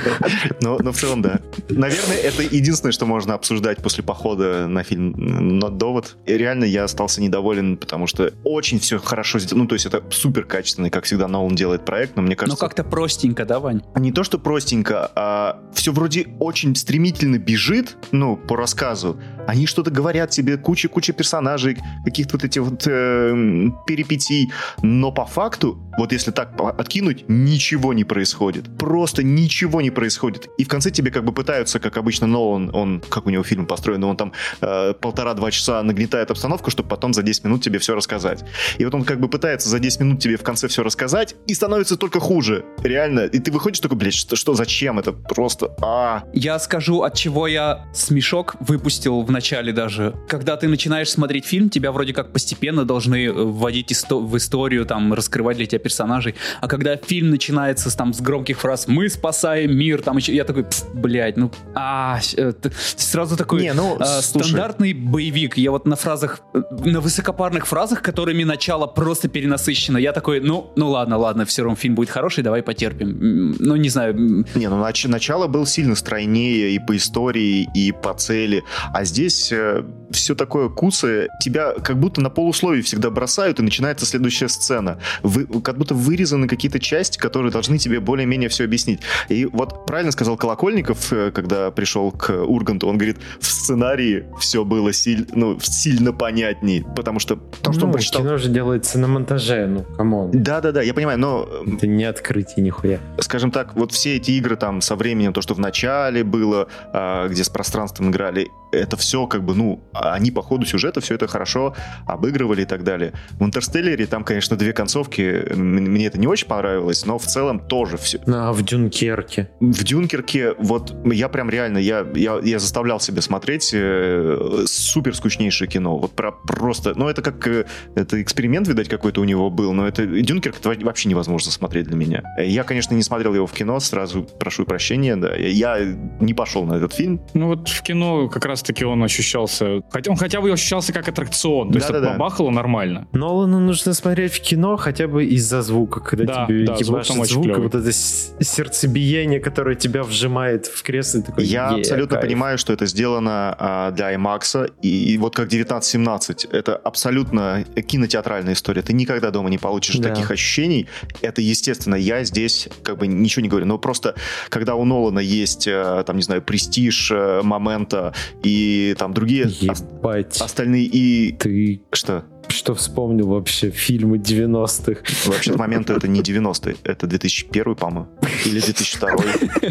[LAUGHS] Но, но в целом, да. Наверное, это единственное, что можно обсуждать после похода на фильм «Но «Довод». И реально я остался недоволен, потому что очень все хорошо сделано. Ну, то есть это супер качественный, как всегда, Нолан делает проект, но мне Но кажется... как-то простенько, да, Вань? не то, что простенько, а все вроде очень стремительно бежит, ну, по рассказу. Они что-то говорят тебе, куча-куча персонажей, каких-то вот этих э, перипетий. Но по факту, вот если так откинуть, ничего не происходит. Просто ничего не происходит. И в конце тебе как бы пытаются, как обычно Нолан, он, как у него фильм построен, он там э, полтора-два часа нагнетает обстановку, чтобы потом за 10 минут тебе все рассказать. И вот он как бы пытается за 10 минут тебе в конце все рассказать, и становится только хуже. Реально. И ты выходишь такой, блядь, что, что зачем? Это просто... А, Я скажу, от чего я смешок выпустил в начале даже. Когда ты начинаешь смотреть фильм, тебя вроде как постепенно должны э, вводить исто- в историю, там, раскрывать для тебя персонажей. А когда фильм начинается с, там, с громких фраз «Мы спасаем мир», там еще... Я такой, «Пф, блядь, ну... А, э, сразу такой... Не, ну, а, стандартный боевик. Я вот на фразах, э, на высокопарных фразах, которыми начало просто перенасыщено. Я такой, ну, ну ладно, ладно, все равно фильм будет хороший, давай потерпим. Ну, не знаю, Не, ну нач- начало был сильно стройнее и по истории, и по цели. А здесь все такое куцое. Тебя как будто на полусловии всегда бросают, и начинается следующая сцена. Вы, как будто вырезаны какие-то части, которые должны тебе более-менее все объяснить. И вот правильно сказал Колокольников, э, когда пришел к Урганту, он говорит, в сценарии все было силь- ну, сильно понятнее, потому что то, что он ну, прочитал... кино же делается на монтаже, ну, come on. Да-да-да, я понимаю, но э, Это не открытие нихуя. скажем так, вот все эти игры там со временем, то, что в начале было, а, где с пространством играли, это все как бы, ну, они по ходу сюжета все это хорошо обыгрывали и так далее. В Интерстеллере там, конечно, две концовки, мне это не очень понравилось, но в целом тоже все. А в Дюнкерке? В Дюнкерке, вот я прям реально, я, я, я заставлял себя смотреть э, супер скучнейшее кино. Вот про, просто, ну это как, э, это эксперимент, видать, какой-то у него был, но это Дюнкерк это во- вообще невозможно смотреть для меня. Я, конечно, не смотрел его в кино, сразу прошу прощения, да. Я не пошел на этот фильм. Ну вот в кино как раз раз-таки он ощущался... Хотя он хотя бы ощущался как аттракцион. То есть это бабахало нормально. Нолану нужно смотреть в кино хотя бы из-за звука, когда да, тебе да, звук, звук вот это сердцебиение, которое тебя вжимает в кресло. Такой, Я абсолютно кайф. понимаю, что это сделано а, для IMAX, и, и вот как 1917, это абсолютно кинотеатральная история. Ты никогда дома не получишь да. таких ощущений. Это, естественно, я здесь как бы ничего не говорю, но просто когда у Нолана есть, э, там, не знаю, престиж, э, момента и там другие Ебать. остальные и... Ты... Что? Что вспомнил вообще фильмы 90-х. Вообще, момент это не 90-е, это 2001, по-моему, или 2002.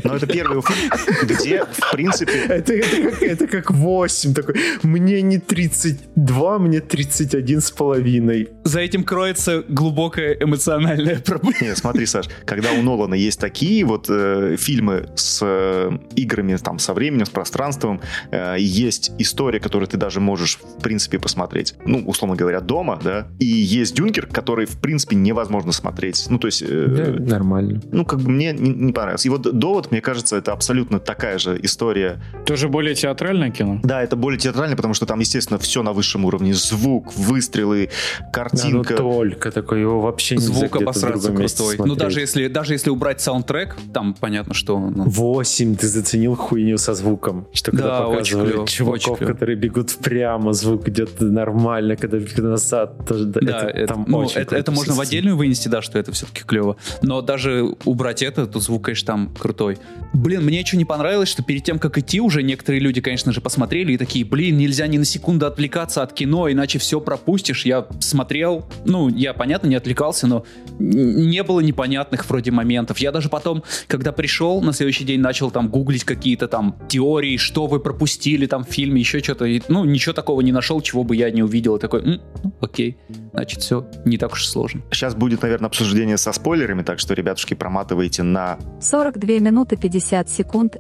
Но это первый фильм, где, в принципе... Это, это, как, это как 8, такой, мне не 32, мне 31 с половиной. За этим кроется глубокая эмоциональная проблема. Нет, смотри, Саш, когда у Нолана есть такие вот э, фильмы с э, играми там со временем, с пространством, э, есть история, которую ты даже можешь, в принципе, посмотреть, ну, условно говоря, дома, да, и есть Дюнкер, который, в принципе, невозможно смотреть. Ну, то есть... Э, да, нормально. Ну, как бы мне не, не понравилось. И вот «Довод», мне кажется, это абсолютно такая же история. Тоже более театральное кино? Да, это более театральное, потому что там, естественно, все на высшем уровне. Звук, выстрелы, картинка. Да, ну только такой, его вообще нельзя Звук обосраться крутой. Ну, даже если, даже если убрать саундтрек, там понятно, что... Ну... 8, ты заценил хуйню со звуком. Что когда да, показывают клево, чуваков, которые бегут прямо, звук идет нормально, когда бегут назад. Тоже, да, это, это, там ну, очень это, это можно в отдельную вынести, да, что это все-таки клево. Но даже убрать это, то звук, конечно, там крутой. Блин, мне что не понравилось, что перед тем, как идти, уже некоторые люди, конечно же, посмотрели и такие, блин, нельзя ни на секунду отвлекаться от кино, иначе все пропустишь. Я смотрел, ну, я, понятно, не отвлекался, но не было непонятных вроде моментов. Я даже потом, когда пришел, на следующий день начал там гуглить какие-то там теории, что вы пропустили там в фильме, еще что-то. Ну, ничего такого не нашел, чего бы я не увидел. И такой, М, ну, окей значит, все не так уж сложно. Сейчас будет, наверное, обсуждение со спойлерами, так что, ребятушки, проматывайте на... 42 минуты 50 секунд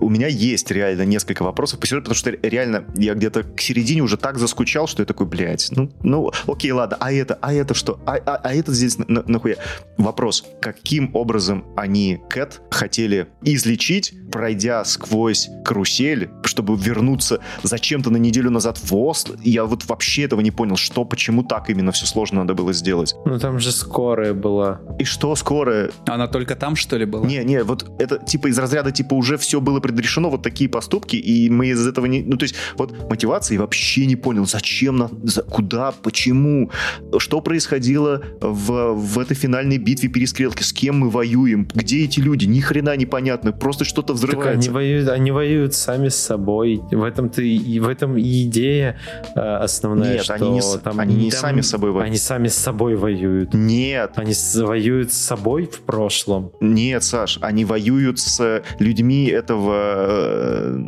у меня есть реально несколько вопросов, потому что реально я где-то к середине уже так заскучал, что я такой, блядь, ну, ну, окей, ладно, а это, а это что, а, а, а это здесь на, нахуя? Вопрос, каким образом они Кэт хотели излечить, пройдя сквозь карусель, чтобы вернуться зачем-то на неделю назад в Осло? Я вот вообще этого не понял, что, почему так именно все сложно надо было сделать. Ну, там же скорая была. И что скорая? Она только там, что ли, была? Не, не, вот это типа из разряда, типа уже все было предрешено вот такие поступки, и мы из этого не... Ну, то есть, вот мотивации вообще не понял, зачем, на, за, куда, почему, что происходило в, в этой финальной битве перестрелки, с кем мы воюем, где эти люди, ни хрена непонятно, просто что-то взрывается. Так они воюют, они воюют сами с собой, в этом-то и в этом и идея э, основная, Нет, что они не, там, они не там, сами с собой воюют. Они сами с собой воюют. Нет. Они с, воюют с собой в прошлом. Нет, Саш, они воюют с людьми этого Э,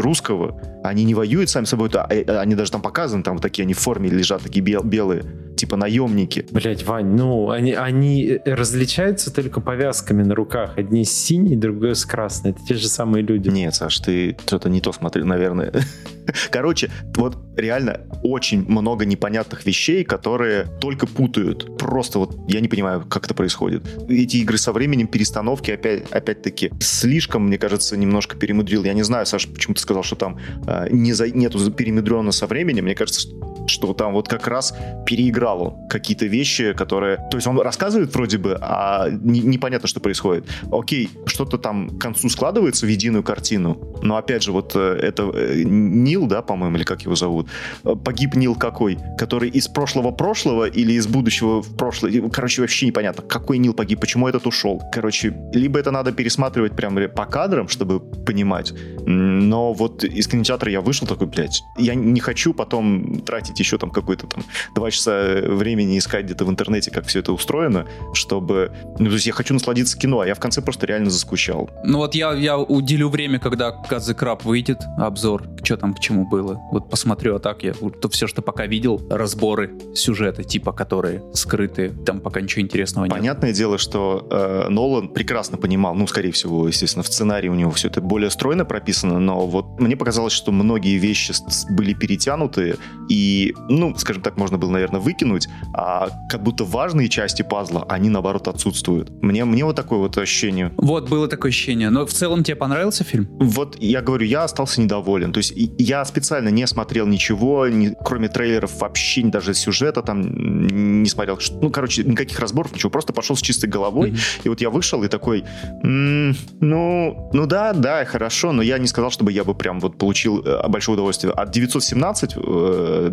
русского, они не воюют сами собой, а, э, они даже там показаны, там вот такие они в форме лежат, такие бел, белые, типа наемники. Блять, Вань, ну, они, они различаются только повязками на руках. Одни синие, другой с красной. Это те же самые люди. Нет, Саш, ты что-то не то смотрел, наверное. [LAUGHS] Короче, вот реально очень много непонятных вещей, которые только путают. Просто вот я не понимаю, как это происходит. Эти игры со временем, перестановки, опять, опять-таки, слишком, мне кажется, немножко перемудрил. Я не знаю, Саша, почему ты сказал, что там э, не за, нету перемудренно со временем. Мне кажется, что там вот как раз переиграл какие-то вещи, которые... То есть он рассказывает вроде бы, а не, непонятно, что происходит. Окей, что-то там к концу складывается в единую картину, но опять же, вот э, это э, Нил, да, по-моему, или как его зовут, э, погиб Нил какой? Который из прошлого прошлого или из будущего в прошлое? Короче, вообще непонятно, какой Нил погиб, почему этот ушел. Короче, либо это надо пересматривать прямо по кадрам, чтобы понимать, но вот из кинотеатра я вышел такой, блядь, я не хочу потом тратить еще там какой-то там два часа времени искать где-то в интернете, как все это устроено, чтобы... Ну, то есть я хочу насладиться кино, а я в конце просто реально заскучал. Ну вот я, я уделю время, когда Казы Краб выйдет, обзор, что там к чему было. Вот посмотрю, а так я то все, что пока видел, разборы, сюжеты, типа, которые скрыты, там пока ничего интересного нет. Понятное дело, что э, Нолан прекрасно понимал, ну, скорее всего, естественно, в сценарии у него все это более стройно прописано, но вот мне показалось, что многие вещи были перетянуты, и ну, скажем так, можно было, наверное, выкинуть, а как будто важные части пазла, они, наоборот, отсутствуют. Мне, мне вот такое вот ощущение. Вот, было такое ощущение. Но в целом тебе понравился фильм? Вот, я говорю, я остался недоволен. То есть я специально не смотрел ничего, не, кроме трейлеров вообще даже сюжета там не смотрел. Ну, короче, никаких разборов, ничего. Просто пошел с чистой головой. Mm-hmm. И вот я вышел и такой, м-м, ну, ну да, да, хорошо, но я не сказал, чтобы я бы прям вот получил э, большое удовольствие. От 917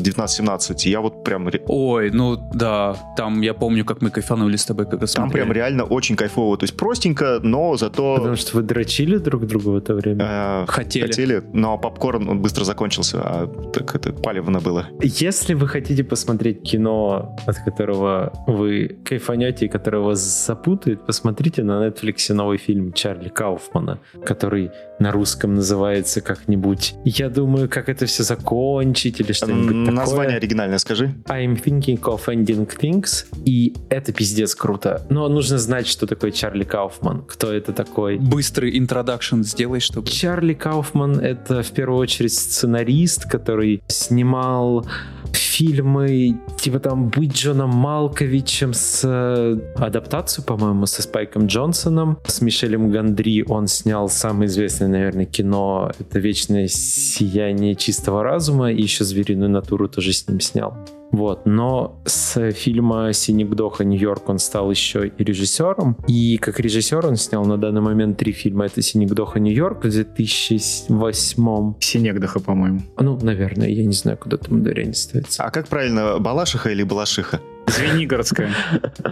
19 16-17. Я вот прям... Ой, ну да, там я помню, как мы кайфанули с тобой, когда Там смотрели. прям реально очень кайфово, то есть простенько, но зато... Потому что вы дрочили друг друга в это время? Э, хотели. Хотели, но попкорн он быстро закончился, а так это палевно было. Если вы хотите посмотреть кино, от которого вы кайфанете и которое вас запутает, посмотрите на Netflix новый фильм Чарли Кауфмана, который на русском называется как-нибудь «Я думаю, как это все закончить» или что-нибудь такое. Название оригинальное скажи. I'm thinking of ending things. И это пиздец круто. Но нужно знать, что такое Чарли Кауфман. Кто это такой? Быстрый интродакшн сделай, чтобы... Чарли Кауфман — это в первую очередь сценарист, который снимал фильмы, типа там «Быть Джоном Малковичем» с э, адаптацию, по-моему, со Спайком Джонсоном, с Мишелем Гандри он снял самое известное, наверное, кино. «Это вечное сияние чистого разума», и еще «Звериную натуру» тоже с ним снял. Вот. Но с фильма «Синий Гдоха Нью-Йорк» он стал еще и режиссером. И как режиссер он снял на данный момент три фильма. Это «Синий Гдоха Нью-Йорк» в 2008. «Синегдоха», по-моему. Ну, наверное, я не знаю, куда там ударение ставится. А как правильно, Балашиха или Балашиха? Звенигородская.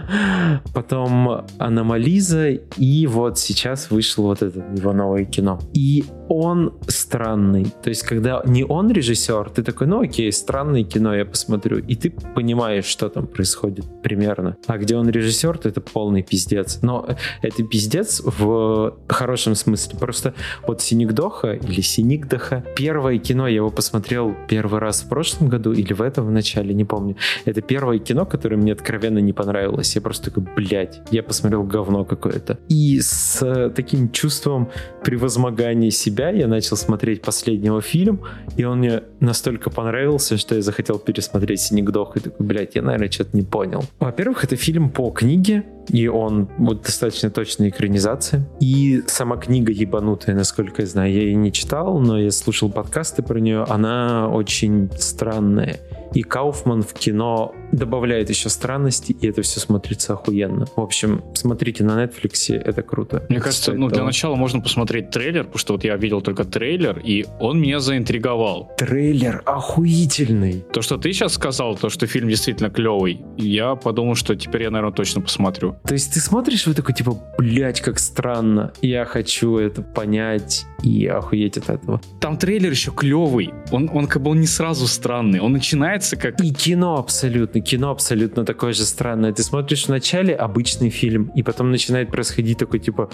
[LAUGHS] Потом Аномализа, и вот сейчас вышло вот это его новое кино. И он странный. То есть, когда не он режиссер, ты такой, ну окей, странное кино, я посмотрю. И ты понимаешь, что там происходит примерно. А где он режиссер, то это полный пиздец. Но это пиздец в хорошем смысле. Просто вот Синикдоха или Синикдоха, первое кино, я его посмотрел первый раз в прошлом году или в этом в начале, не помню. Это первое кино, которое мне откровенно не понравилось. Я просто такой, блядь, я посмотрел говно какое-то. И с таким чувством превозмогания себя я начал смотреть последнего фильм, и он мне настолько понравился, что я захотел пересмотреть «Синегдох», и такой, блядь, я, наверное, что-то не понял. Во-первых, это фильм по книге, и он вот достаточно точная экранизация. И сама книга ебанутая, насколько я знаю, я ее не читал, но я слушал подкасты про нее, она очень странная. И Кауфман в кино добавляет еще странности, и это все смотрится охуенно. В общем, смотрите на Netflix, это круто. Мне кажется, ну, для начала можно посмотреть трейлер, потому что вот я видел только трейлер, и он меня заинтриговал. Трейлер охуительный. То, что ты сейчас сказал, то, что фильм действительно клевый, я подумал, что теперь я, наверное, точно посмотрю. То есть ты смотришь, вы такой, типа, блядь, как странно, я хочу это понять и охуеть от этого. Там трейлер еще клевый, он, он как бы он не сразу странный, он начинается как... И кино абсолютно, кино абсолютно такое же странное. Ты смотришь вначале обычный фильм, и потом начинает происходить такой, типа,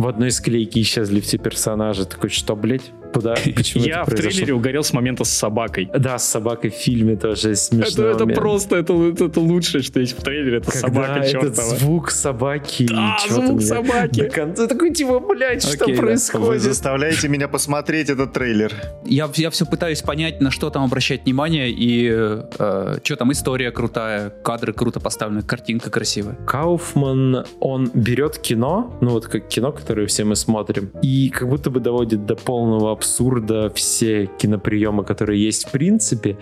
в одной склейке исчезли все персонажи. Такой, что, блядь? Куда? [LAUGHS] Почему Я в трейлере угорел с момента с собакой. Да, с собакой в фильме тоже смешно. Это, это просто, это, это, это лучшее, что есть в трейлере, это Когда собака чертова. этот звук собаки. Да, звук собаки. До конца такой, типа, блядь, Окей, что да. происходит? Вы заставляете меня посмотреть этот трейлер. Я, я все пытаюсь понять, на что там обращать внимание, и э, что там, история крутая, кадры круто поставлены, картинка красивая. Кауфман, он берет кино, ну вот как кино, которое все мы смотрим, и как будто бы доводит до полного абсурда все киноприемы, которые есть в принципе,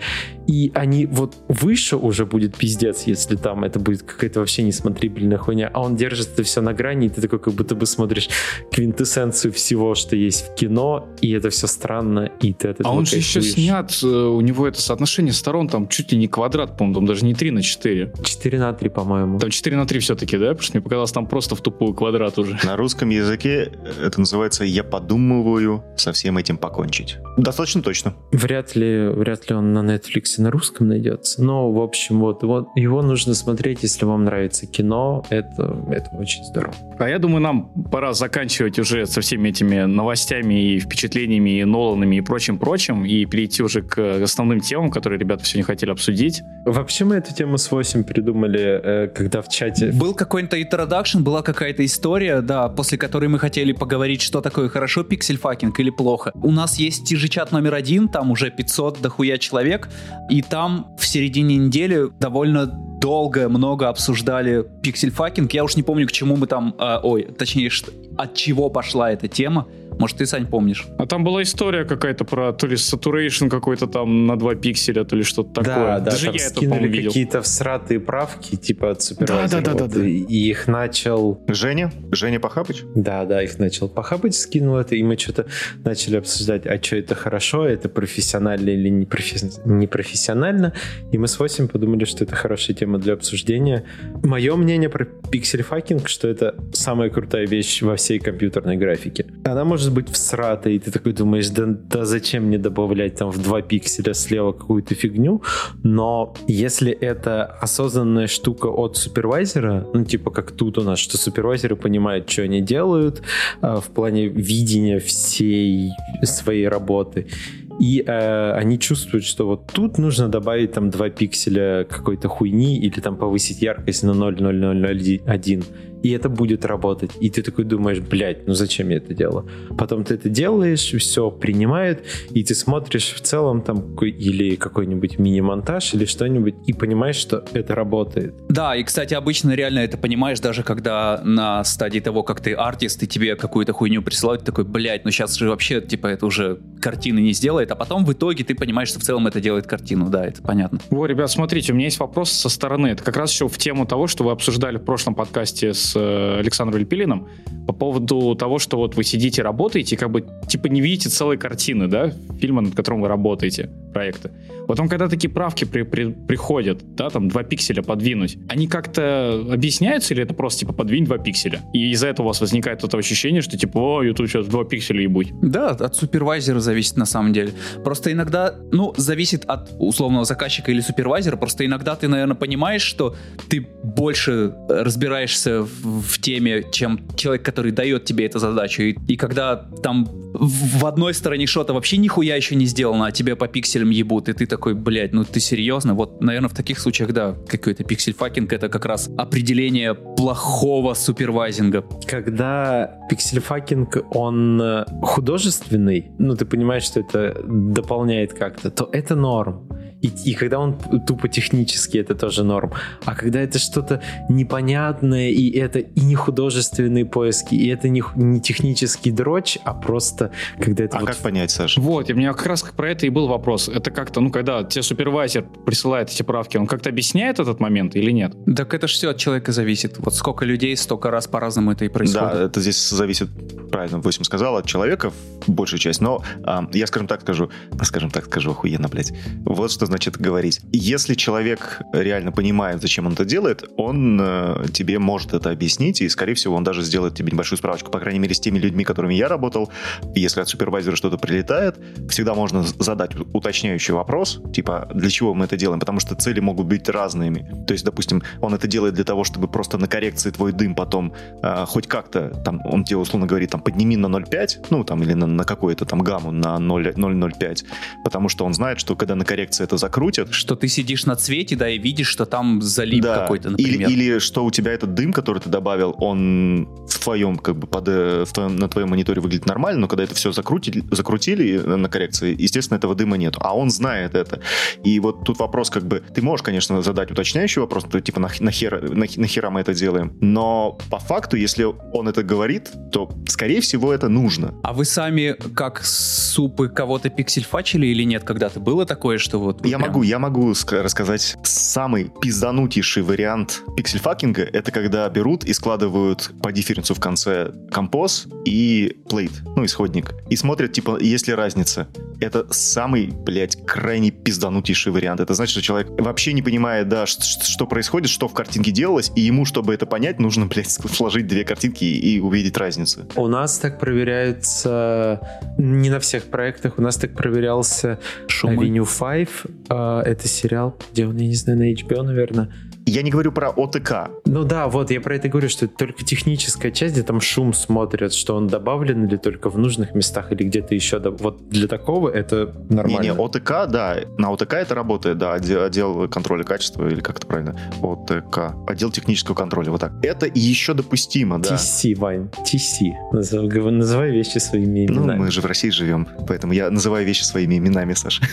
и они вот выше уже будет пиздец, если там это будет какая-то вообще несмотрибельная хуйня, а он держит это все на грани, и ты такой как будто бы смотришь квинтэссенцию всего, что есть в кино, и это все странно, и ты этого А он же еще снят, э, у него это соотношение сторон там чуть ли не квадрат, по-моему, там даже не 3 на 4. 4 на 3, по-моему. Там 4 на 3 все-таки, да? Потому что мне показалось, там просто в тупую квадрат уже. На русском языке это называется «я подумываю со всем этим покончить». Достаточно точно. Вряд ли, вряд ли он на Netflix на русском найдется. Но, в общем, вот, вот его нужно смотреть, если вам нравится кино. Это, это очень здорово. А я думаю, нам пора заканчивать уже со всеми этими новостями и впечатлениями, и Ноланами, и прочим-прочим, и перейти уже к основным темам, которые ребята сегодня хотели обсудить. Вообще мы эту тему с 8 придумали, э, когда в чате... Был какой-то introduction, была какая-то история, да, после которой мы хотели поговорить, что такое хорошо pixel-fucking или плохо. У нас есть чат номер один, там уже 500 дохуя человек, и там в середине недели довольно долго, много обсуждали pixel-fucking. Я уж не помню, к чему мы там... Э, ой, точнее, от чего пошла эта тема. Может, ты, Сань, помнишь? А там была история какая-то про то ли saturation какой-то там на 2 пикселя, то ли что-то такое. Да, да, Даже там я это, скинули видел. какие-то всратые правки, типа от. Да, да, да, вот, да, да. И и их начал... Женя? Женя Похабыч? Да, да, их начал Похабыч скинул это, и мы что-то начали обсуждать, а что это хорошо, это профессионально или не, професс- не профессионально. И мы с 8 подумали, что это хорошая тема для обсуждения. Мое мнение про pixel-fucking, что это самая крутая вещь во всей компьютерной графике. Она может быть всратая, и ты такой думаешь, да, да зачем мне добавлять там в 2 пикселя слева какую-то фигню, но если это осознанная штука от супервайзера, ну типа как тут у нас, что супервайзеры понимают, что они делают э, в плане видения всей своей работы, и э, они чувствуют, что вот тут нужно добавить там 2 пикселя какой-то хуйни или там повысить яркость на 0,0001 и это будет работать. И ты такой думаешь, блядь, ну зачем я это делаю? Потом ты это делаешь, все принимает, и ты смотришь в целом там или какой-нибудь мини-монтаж или что-нибудь, и понимаешь, что это работает. Да, и, кстати, обычно реально это понимаешь, даже когда на стадии того, как ты артист, и тебе какую-то хуйню присылают, ты такой, блядь, ну сейчас же вообще, типа, это уже картины не сделает, а потом в итоге ты понимаешь, что в целом это делает картину, да, это понятно. Во, ребят, смотрите, у меня есть вопрос со стороны. Это как раз еще в тему того, что вы обсуждали в прошлом подкасте с э, Александром Лепилиным по поводу того, что вот вы сидите, работаете, как бы типа не видите целой картины, да, фильма, над которым вы работаете, проекта. Потом, когда такие правки при- при- приходят, да, там два пикселя подвинуть, они как-то объясняются или это просто типа подвинь два пикселя? И из-за этого у вас возникает это ощущение, что типа, о, YouTube сейчас два пикселя ебуть. Да, от супервайзера зависит на самом деле. Просто иногда, ну, зависит от условного заказчика или супервайзера, просто иногда ты, наверное, понимаешь, что ты больше разбираешься в, в теме, чем человек, который дает тебе эту задачу. И, и когда там в одной стороне shot а вообще нихуя еще не сделано, а тебе по пикселям ебут, и ты такой, блядь, ну ты серьезно? Вот, наверное, в таких случаях, да, какой-то pixel-fucking это как раз определение плохого супервайзинга. Когда pixel-fucking, он э, художественный, ну, ты понимаешь, что это дополняет как-то, то это норм. И, и когда он тупо технический, это тоже норм. А когда это что-то непонятное, и это и не художественные поиски, и это не, не технический дрочь, а просто когда это А вот как понять, Саша? Вот, и у меня как раз про это и был вопрос. Это как-то, ну, когда тебе супервайзер присылает эти правки, он как-то объясняет этот момент или нет? Так это же все от человека зависит. Вот сколько людей, столько раз по-разному это и происходит. Да, это здесь зависит, правильно, 8 сказал, от человека, большая часть. Но а, я, скажем так, скажу, скажем так, скажу охуенно, блядь. Вот что значит говорить. Если человек реально понимает, зачем он это делает, он э, тебе может это объяснить, и, скорее всего, он даже сделает тебе небольшую справочку. По крайней мере, с теми людьми, которыми я работал, если от супервайзера что-то прилетает, всегда можно задать уточняющий вопрос, типа, для чего мы это делаем, потому что цели могут быть разными. То есть, допустим, он это делает для того, чтобы просто на коррекции твой дым потом э, хоть как-то, там, он тебе условно говорит, там, подними на 0,5, ну, там, или на, на какую-то там гамму на 0 0,05, потому что он знает, что когда на коррекции это закрутят, Что ты сидишь на цвете, да, и видишь, что там залип да, какой-то, или, например. или что у тебя этот дым, который ты добавил, он в твоем, как бы, под, э, в твоем, на твоем мониторе выглядит нормально, но когда это все закрутили, закрутили на коррекции, естественно, этого дыма нет. А он знает это. И вот тут вопрос, как бы, ты можешь, конечно, задать уточняющий вопрос, то, типа, нах- нахера, нах- нахера мы это делаем, но по факту, если он это говорит, то, скорее всего, это нужно. А вы сами как супы кого-то пиксельфачили или нет? Когда-то было такое, что вот... Я прям- могу, я могу ска- рассказать самый пизданутейший вариант пиксель-факинга. Это когда берут и складывают по дифференцу в конце композ и плейт, ну, исходник. И смотрят, типа, есть ли разница. Это самый, блядь, крайне пизданутейший вариант. Это значит, что человек вообще не понимает, да, что происходит, что в картинке делалось, и ему, чтобы это понять, нужно, блядь, [LAUGHS] сложить две картинки и увидеть разницу. У нас так проверяется не на всех проектах, у нас так проверялся Шумы. Avenue 5. э, Это сериал, где он, я не знаю, на HBO, наверное. Я не говорю про ОТК. Ну да, вот я про это говорю, что это только техническая часть, где там шум смотрят, что он добавлен или только в нужных местах, или где-то еще. Вот для такого это нормально. Не-не, ОТК, да, на ОТК это работает, да, отдел, отдел контроля качества, или как это правильно, ОТК, отдел технического контроля, вот так. Это еще допустимо, да. TC, Вань, TC. Называй, называй вещи своими Ну, именами. мы же в России живем, поэтому я называю вещи своими именами, Саша.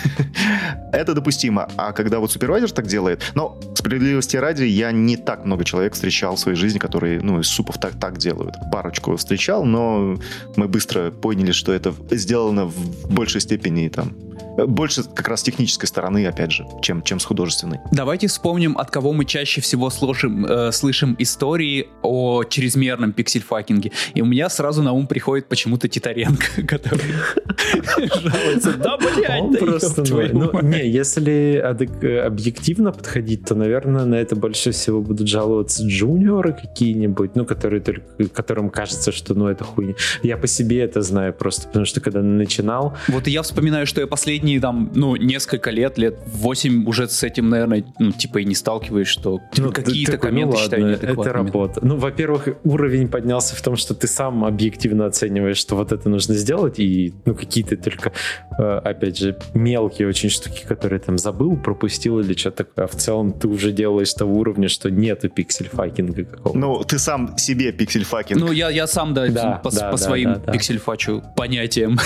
[LAUGHS] Это допустимо. А когда вот супервайзер так делает, но справедливости ради, я не так много человек встречал в своей жизни, которые, ну, из супов так, так делают. Парочку встречал, но мы быстро поняли, что это сделано в большей степени там больше как раз с технической стороны, опять же, чем, чем с художественной. Давайте вспомним, от кого мы чаще всего сложим, э, слышим истории о чрезмерном пиксель-факинге. И у меня сразу на ум приходит почему-то Титаренко, [LAUGHS] который [LAUGHS] жалуется. Да, блядь, просто, ну, мать». не, если объективно подходить, то, наверное, на это больше всего будут жаловаться джуниоры какие-нибудь, ну, которые только, которым кажется, что, ну, это хуйня. Я по себе это знаю просто, потому что когда начинал, Вот и я вспоминаю, что я последние там, ну, несколько лет, лет 8 уже с этим, наверное, ну, типа и не сталкиваюсь, что Ну, какие-то ты такой, комменты ну, считаю ладно, Это работа. Ну, во-первых, уровень поднялся в том, что ты сам объективно оцениваешь, что вот это нужно сделать, и ну какие-то только, э, опять же, мелкие очень штуки, которые там забыл, пропустил или что-то такое. А в целом ты уже делаешь того уровня, что нету pixel-fucking а какого-то. Ну, ты сам себе pixel-fucking. Ну, я, я сам, да, Да, по, да, по да, своим да, да. pixel-фачу понятиям,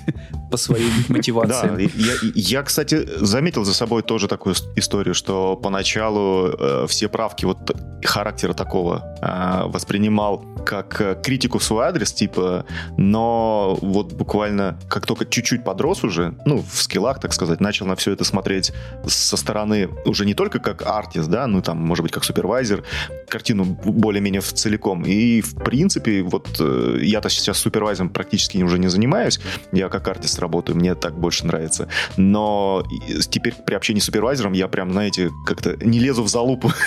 [LAUGHS] по своим Да, мотивациям. Я, я, кстати, заметил за собой тоже такую историю, что поначалу э, все правки вот характера такого э, воспринимал как э, критику в свой адрес, типа, но вот буквально как только чуть-чуть подрос уже, ну, в скиллах, так сказать, начал на все это смотреть со стороны уже не только как артист, да, ну, там, может быть, как супервайзер, картину более-менее целиком. И, в принципе, вот э, я-то сейчас супервайзером практически уже не занимаюсь, я как артист работаю, мне так больше нравится. Но и теперь при общении с супервайзером я прям, знаете, как-то не лезу в залупу. [LAUGHS]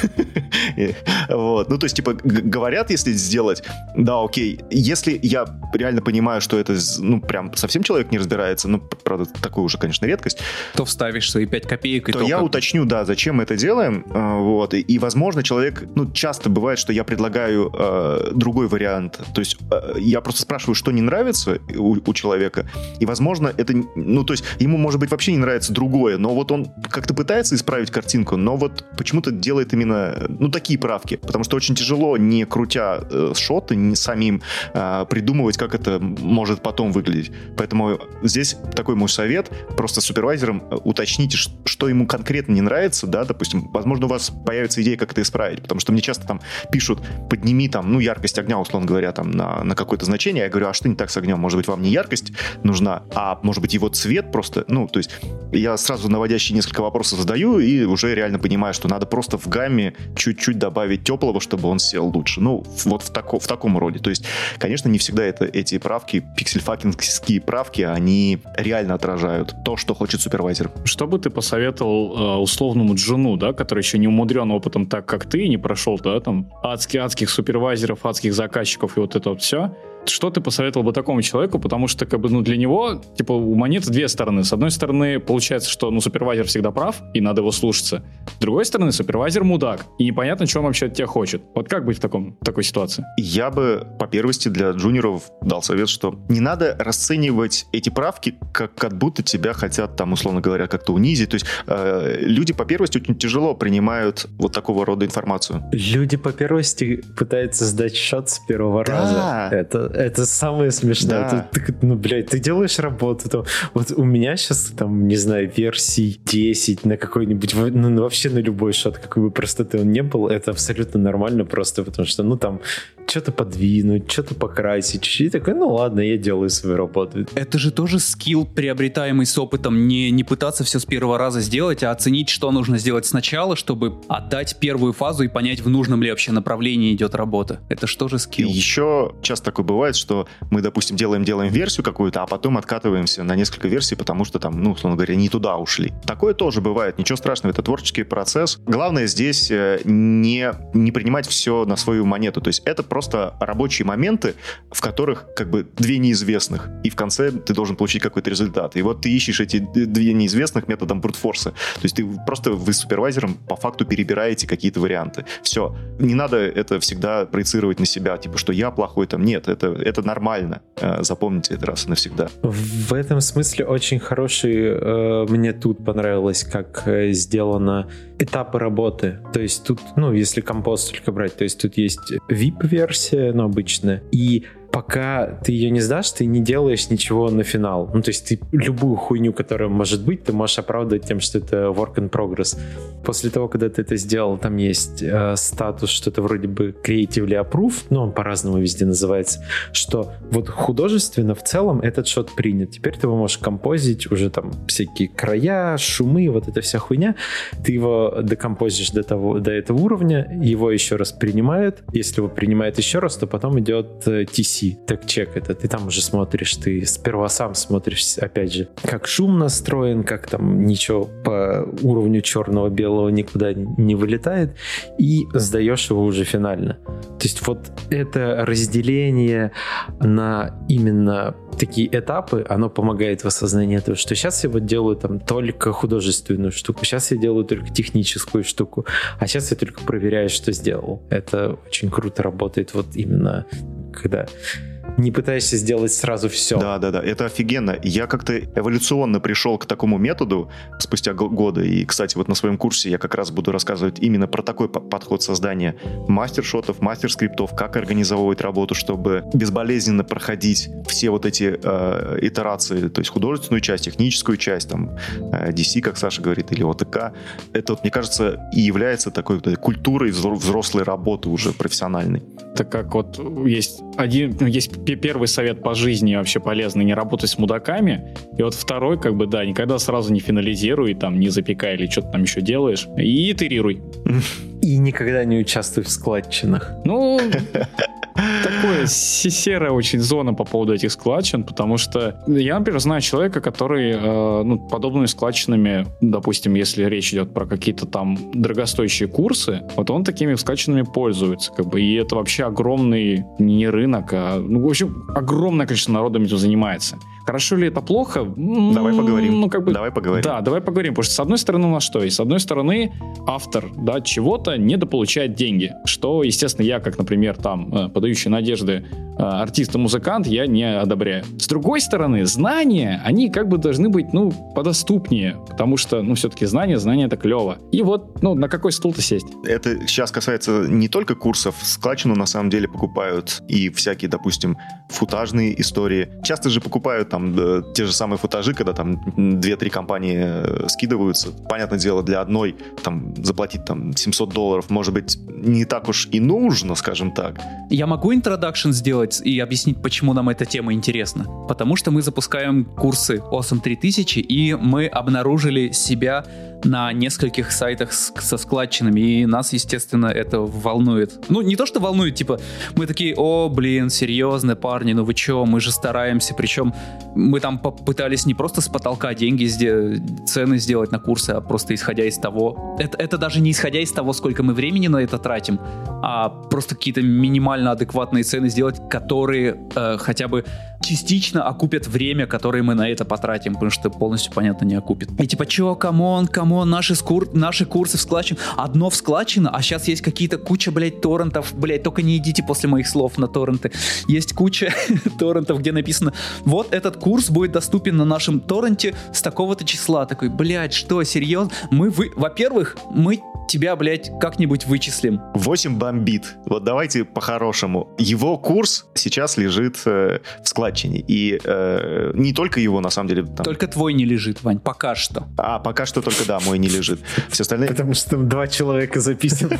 Вот. Ну, то есть, типа, говорят, если сделать, да, окей. Если я реально понимаю, что это, ну, прям совсем человек не разбирается, ну, правда, такую уже, конечно, редкость, То вставишь свои 5 копеек, и то то я уточню, да, зачем мы это делаем, э, вот, и, возможно, человек, ну, часто бывает, что я предлагаю э, другой вариант, то есть э, я просто спрашиваю, что не нравится у, у человека, и, возможно, это, ну, то есть ему, может быть, вообще не нравится другое, но вот он как-то пытается исправить картинку, но вот почему-то делает именно, ну, такие правки, потому что очень тяжело, не крутя э, шоты, не самим э, придумывать, как это может потом выглядеть, поэтому здесь такой мой совет, просто супервайзером э, уточните, что ему конкретно не нравится, да, допустим, возможно, у вас появится идея, как это исправить, потому что мне часто там пишут, подними там, ну, яркость огня, условно говоря, там, на, на какое-то значение, я говорю, а что не так с огнем, может быть, вам не яркость нужна, а может быть, его цвет просто, ну, то есть я сразу наводящие несколько вопросов задаю и уже реально понимаю, что надо просто в гамме чуть-чуть добавить теплого, чтобы он сел лучше, ну, вот в, тако, в таком роде, то есть, конечно, не всегда это, эти правки, пиксель-факинговские правки, они реально отражают то, что хочет супервайзер. Что бы ты посоветовал э, условному джуну, да, который еще не умудрен опытом так, как ты, не прошел, да, там, адски, адских супервайзеров, адских заказчиков и вот это вот все? Что ты посоветовал бы такому человеку? Потому что, как бы, ну, для него, типа, у монеты две стороны. С одной стороны, получается, что, ну, супервайзер всегда прав, и надо его слушаться. С другой стороны, супервайзер мудак, и непонятно, что он вообще от тебя хочет. Вот как быть в, таком, в такой ситуации? Я бы по первости для джуниоров дал совет, что не надо расценивать эти правки, как, как будто тебя хотят там, условно говоря, как-то унизить. То есть э, люди по первости очень тяжело принимают вот такого рода информацию. Люди по первости пытаются сдать счет с первого Да. раза. Это, это самое смешное. Да. Ты, ты, ну, блядь, ты делаешь работу. Там, вот у меня сейчас, там, не знаю, версий 10 на какой-нибудь, ну, вообще на любой шот, какой бы простоты он не был, это абсолютно нормально просто, потому что, ну, там, что-то подвинуть, что-то покрасить, чуть-чуть. И такой, ну, ладно, я делаю свою работу. Это же тоже скилл, приобретаемый с опытом. Не, не пытаться все с первого раза сделать, а оценить, что нужно сделать сначала, чтобы отдать первую фазу и понять, в нужном ли вообще направлении идет работа. Это что же скилл? еще часто такое бывает, что мы, допустим, делаем, делаем версию какую-то, а потом откатываемся на несколько версий, потому что там, ну, условно говоря, не туда ушли. Такое тоже бывает, ничего страшного, это творческий процесс. Главное здесь э, не, не принимать все на свою монету. То есть это просто рабочие моменты, в которых как бы две неизвестных, и в конце ты должен получить какой-то результат. И вот ты ищешь эти две неизвестных методом брутфорса. То есть ты просто вы с супервайзером по факту перебираете какие-то варианты. Все. Не надо это всегда проецировать на себя, типа, что я плохой там. Нет, это, это нормально. Э, запомните это раз и навсегда. В этом смысле очень хороший, э, мне тут понравилось, как э, сделано этапы работы. То есть тут, ну, если композ только брать, то есть тут есть VIP-версия, ну, обычная, и пока ты ее не сдашь, ты не делаешь ничего на финал. Ну, то есть ты любую хуйню, которая может быть, ты можешь оправдывать тем, что это work in progress. После того, когда ты это сделал, там есть э, статус, что-то вроде бы creatively approved, ну, он по-разному везде называется, что вот художественно в целом этот шот принят. Теперь ты его можешь композить, уже там всякие края, шумы, вот эта вся хуйня. Ты его декомпозишь до, того, до этого уровня, его еще раз принимают. Если его принимают еще раз, то потом идет э, TC, так чек это, ты там уже смотришь, ты сперва сам смотришь, опять же, как шум настроен, как там ничего по уровню черного-белого никуда не вылетает, и сдаешь его уже финально. То есть вот это разделение на именно такие этапы, оно помогает в осознании этого, что сейчас я вот делаю там только художественную штуку, сейчас я делаю только техническую штуку, а сейчас я только проверяю, что сделал. Это очень круто работает вот именно когда не пытаешься сделать сразу все. Да, да, да, это офигенно. Я как-то эволюционно пришел к такому методу спустя годы. И, кстати, вот на своем курсе я как раз буду рассказывать именно про такой подход создания мастер-шотов, мастер-скриптов, как организовывать работу, чтобы безболезненно проходить все вот эти э, итерации, то есть художественную часть, техническую часть, там, э, DC, как Саша говорит, или ОТК. Это, вот, мне кажется, и является такой вот, культурой взрослой работы уже профессиональной. Так как вот есть один, ну, есть первый совет по жизни вообще полезный, не работать с мудаками. И вот второй, как бы, да, никогда сразу не финализируй, там, не запекай или что-то там еще делаешь. И итерируй. [LAUGHS] И никогда не участвуй в складчинах. Ну, такое серая очень зона по поводу этих складчин, потому что я, например, знаю человека, который э, ну, подобными складчинами, допустим, если речь идет про какие-то там дорогостоящие курсы, вот он такими складчинами пользуется, как бы, и это вообще огромный не рынок, а, ну, в общем, огромное количество народа этим занимается. Хорошо ли это плохо? Давай поговорим. Ну, как бы, давай поговорим. Да, давай поговорим, потому что с одной стороны у нас что есть? С одной стороны, автор да, чего-то недополучает деньги, что, естественно, я, как, например, там, э, подающий надежды э, артист и музыкант, я не одобряю. С другой стороны, знания, они как бы должны быть, ну, подоступнее, потому что, ну, все-таки знания, знания это клево. И вот, ну, на какой стул-то сесть? Это сейчас касается не только курсов, складчину на самом деле покупают и всякие, допустим, футажные истории. Часто же покупают там э, те же самые футажи, когда там 2-3 компании э, скидываются. Понятное дело, для одной там заплатить там 700 долларов, может быть, не так уж и нужно, скажем так. Я могу интродакшн сделать и объяснить, почему нам эта тема интересна? Потому что мы запускаем курсы Awesome 3000, и мы обнаружили себя на нескольких сайтах с, со складчинами, и нас, естественно, это волнует. Ну, не то, что волнует, типа, мы такие, о, блин, серьезно, парни, ну вы чё, мы же стараемся, причем мы там попытались не просто с потолка деньги, цены сделать на курсы, а просто исходя из того, это, это даже не исходя из того, сколько мы времени на это тратим, а просто какие-то минимально адекватные цены сделать, которые э, хотя бы частично окупят время, которое мы на это потратим, потому что полностью, понятно, не окупит. И типа, чё, come on, come on, наши, скур... наши курсы в складчину, одно в складчину, а сейчас есть какие-то куча, блядь, торрентов, блядь, только не идите после моих слов на торренты. Есть куча [LAUGHS] торрентов, где написано, вот этот курс будет доступен на нашем торренте с такого-то числа. Такой, блядь, что, серьезно? Мы, вы... во-первых, мы тебя, блядь, как-нибудь вычислим. 8 бомбит. Вот давайте по-хорошему. Его курс сейчас лежит э, в складчине. И э, не только его, на самом деле. Там... Только твой не лежит, Вань, пока что. А, пока что только, да, мой не лежит. Все остальные... Потому что там два человека записаны.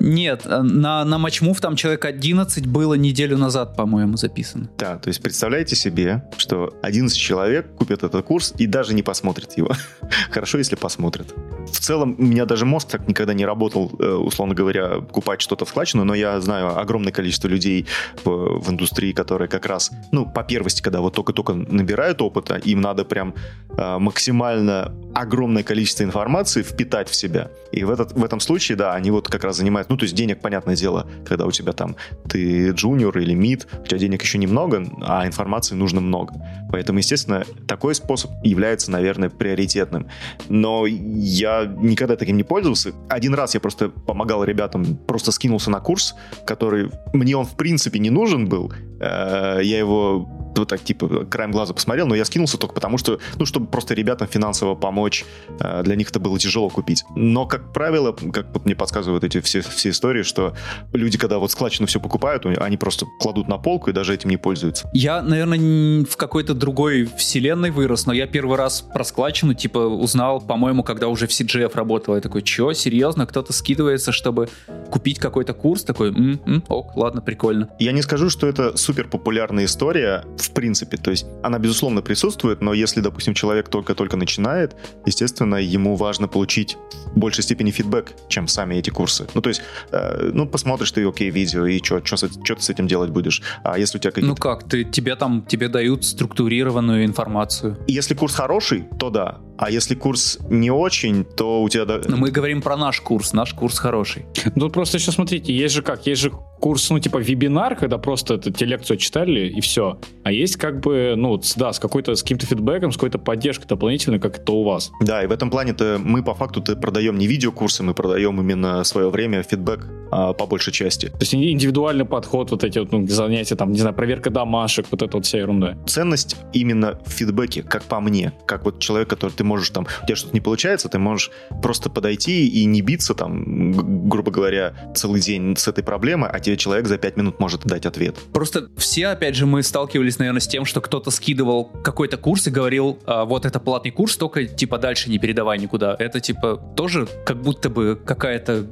Нет, э, на, на матчмув там человек 11 было неделю назад, по-моему, записано. Да, то есть представляете себе, что 11 человек купят этот курс и даже не посмотрят его. [LAUGHS] Хорошо, если посмотрят. В целом, у меня даже мозг так никогда не работал, э, условно говоря, купать что-то складчину, но я знаю огромное количество людей в, в индустрии, которые как раз, ну, по первости, когда вот только-только набирают опыта, им надо прям э, максимально огромное количество информации впитать в себя. И в, этот, в этом случае, да, они вот как раз занимают, Ну, то есть денег, понятное дело, когда у тебя там ты джуниор или мид, у тебя денег еще немного, а информации нужно много. Поэтому, естественно, такой способ является, наверное, приоритетным. Но я никогда таким не пользовался. Один раз я просто помогал ребятам, просто скинулся на курс, который мне он в принципе не нужен был. Э, я его вот так, типа, краем глаза посмотрел, но я скинулся только потому, что, ну, чтобы просто ребятам финансово помочь, э, для них это было тяжело купить. Но, как правило, как вот мне подсказывают эти все, все истории, что люди, когда вот складчину все покупают, они просто кладут на полку и даже этим не пользуются. Я, наверное, в какой-то другой вселенной вырос, но я первый раз про складчину, типа, узнал, по-моему, когда уже в CGF работал. Я такой, чё, серьезно? Кто-то скидывается, чтобы купить какой-то курс? Такой, м-м, ок, ладно, прикольно. Я не скажу, что это супер популярная история в принципе. То есть она, безусловно, присутствует, но если, допустим, человек только-только начинает, естественно, ему важно получить в большей степени фидбэк, чем сами эти курсы. Ну, то есть, э, ну, посмотришь ты, окей, видео, и что ты с этим делать будешь? А если у тебя какие-то... Ну как, ты, тебе там, тебе дают структурированную информацию. Если курс хороший, то да. А если курс не очень, то у тебя... Но мы говорим про наш курс, наш курс хороший. Ну, просто еще смотрите, есть же как, есть же курс, ну, типа вебинар, когда просто это, те лекцию читали и все. А есть как бы, ну, да, с какой-то, с каким-то фидбэком, с какой-то поддержкой дополнительной, как это у вас. Да, и в этом плане-то мы по факту-то продаем не видеокурсы, мы продаем именно свое время, фидбэк а, по большей части. То есть индивидуальный подход, вот эти вот ну, занятия, там, не знаю, проверка домашек, вот эта вот вся ерунда. Ценность именно в фидбэке, как по мне. Как вот человек, который ты можешь там, у тебя что-то не получается, ты можешь просто подойти и не биться там, грубо говоря, целый день с этой проблемой, а тебе человек за пять минут может дать ответ. Просто все, опять же, мы сталкивались, наверное, с тем, что кто-то скидывал какой-то курс и говорил, а, вот это платный курс, только типа дальше не передавай никуда. Это типа тоже как будто бы какая-то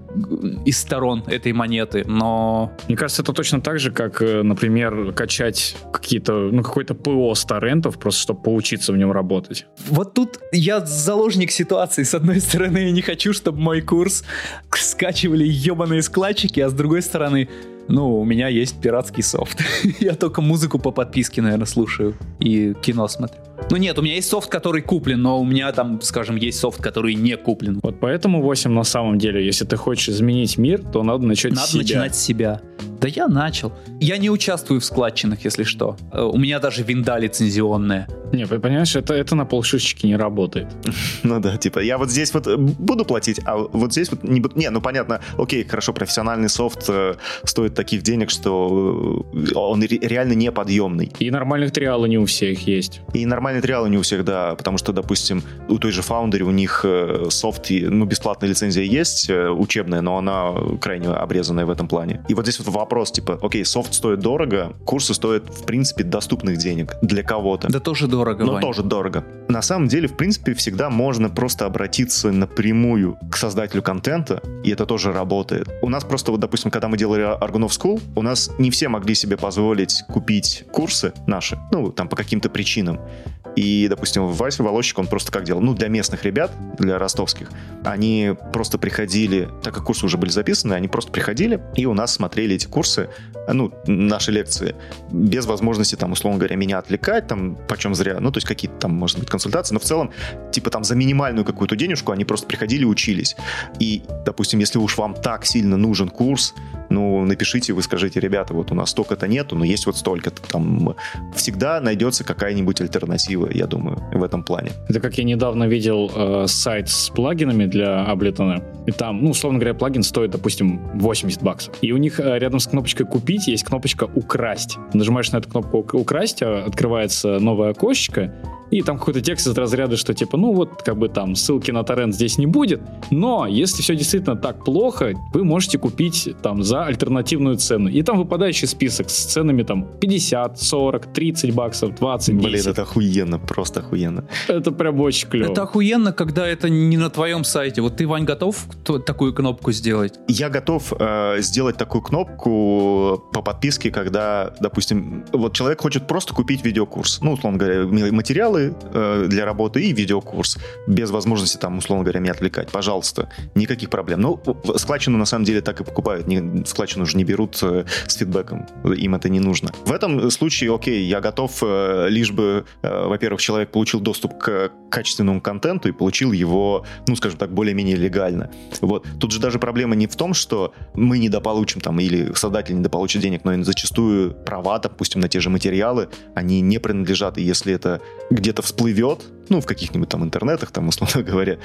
из сторон этой монеты, но... Мне кажется, это точно так же, как, э, например, качать какие-то, ну, какой-то ПО с торрентов, просто чтобы поучиться в нем работать. Вот тут я заложник ситуации. С одной стороны, я не хочу, чтобы мой курс скачивали ебаные складчики, а с другой стороны, ну, у меня есть пиратский софт. [LAUGHS] я только музыку по подписке, наверное, слушаю и кино смотрю. Ну нет, у меня есть софт, который куплен, но у меня там, скажем, есть софт, который не куплен. Вот поэтому 8 на самом деле, если ты хочешь изменить мир, то надо начать надо с себя. Надо начинать с себя. Да я начал. Я не участвую в складчинах, если что. Э, у меня даже винда лицензионная. Не, понимаешь, это, это на полшишечки не работает. [LAUGHS] Ну да, типа, я вот здесь вот э, буду платить, а вот здесь вот не буду... Не, ну понятно, окей, хорошо, профессиональный софт э, стоит таких денег, что он реально неподъемный. И нормальные триалы не у всех есть. И нормальные триалы не у всех, да, потому что, допустим, у той же Foundry у них софт, ну, бесплатная лицензия есть, учебная, но она крайне обрезанная в этом плане. И вот здесь вот вопрос, типа, окей, софт стоит дорого, курсы стоят, в принципе, доступных денег для кого-то. Да тоже дорого, Но Вань. тоже дорого. На самом деле, в принципе, всегда можно просто обратиться напрямую к создателю контента, и это тоже работает. У нас просто, вот, допустим, когда мы делали Argonov School, у нас не все могли себе позволить купить курсы наши, ну, там, по каким-то причинам. И, допустим, Вася Волощик, он просто как делал? Ну, для местных ребят, для ростовских, они просто приходили, так как курсы уже были записаны, они просто приходили и у нас смотрели эти курсы, ну, наши лекции, без возможности, там, условно говоря, меня отвлекать, там, почем зря, ну, то есть какие-то там, может быть, консультации, но в целом, типа, там, за минимальную какую-то денежку они просто приходили учились. И, допустим, если уж вам так сильно нужен курс, ну, напишите, вы скажите, ребята, вот у нас столько-то нету, но есть вот столько-то. Там всегда найдется какая-нибудь альтернатива, я думаю, в этом плане. Это как я недавно видел э, сайт с плагинами для Ableton, и там, ну, условно говоря, плагин стоит, допустим, 80 баксов. И у них э, рядом с кнопочкой «Купить» есть кнопочка «Украсть». Нажимаешь на эту кнопку «Украсть», а открывается новое окошечко, и там какой-то текст из разряда, что типа, ну вот, как бы там ссылки на торрент здесь не будет, но если все действительно так плохо, вы можете купить там за альтернативную цену. И там выпадающий список с ценами там 50, 40, 30 баксов, 20, 10. Блин, это охуенно, просто охуенно. Это прям очень клево. Это охуенно, когда это не на твоем сайте. Вот ты, Вань, готов такую кнопку сделать? Я готов э, сделать такую кнопку по подписке, когда, допустим, вот человек хочет просто купить видеокурс. Ну, условно говоря, материалы материалы э, для работы и видеокурс. Без возможности там, условно говоря, меня отвлекать. Пожалуйста, никаких проблем. Ну, складчину на самом деле так и покупают. Не, складчину уже не берут э, с фидбэком. Им это не нужно. В этом случае, окей, я готов, э, лишь бы, во-первых, человек получил доступ к качественному контенту и получил его, ну, скажем так, более-менее легально. Вот. Тут же даже проблема не в том, что мы недополучим там, или создатель недополучит денег, но зачастую права, допустим, на те же материалы, они не принадлежат, и если это где-то всплывет, ну, в каких-нибудь там интернетах, там, условно [LAUGHS] говоря,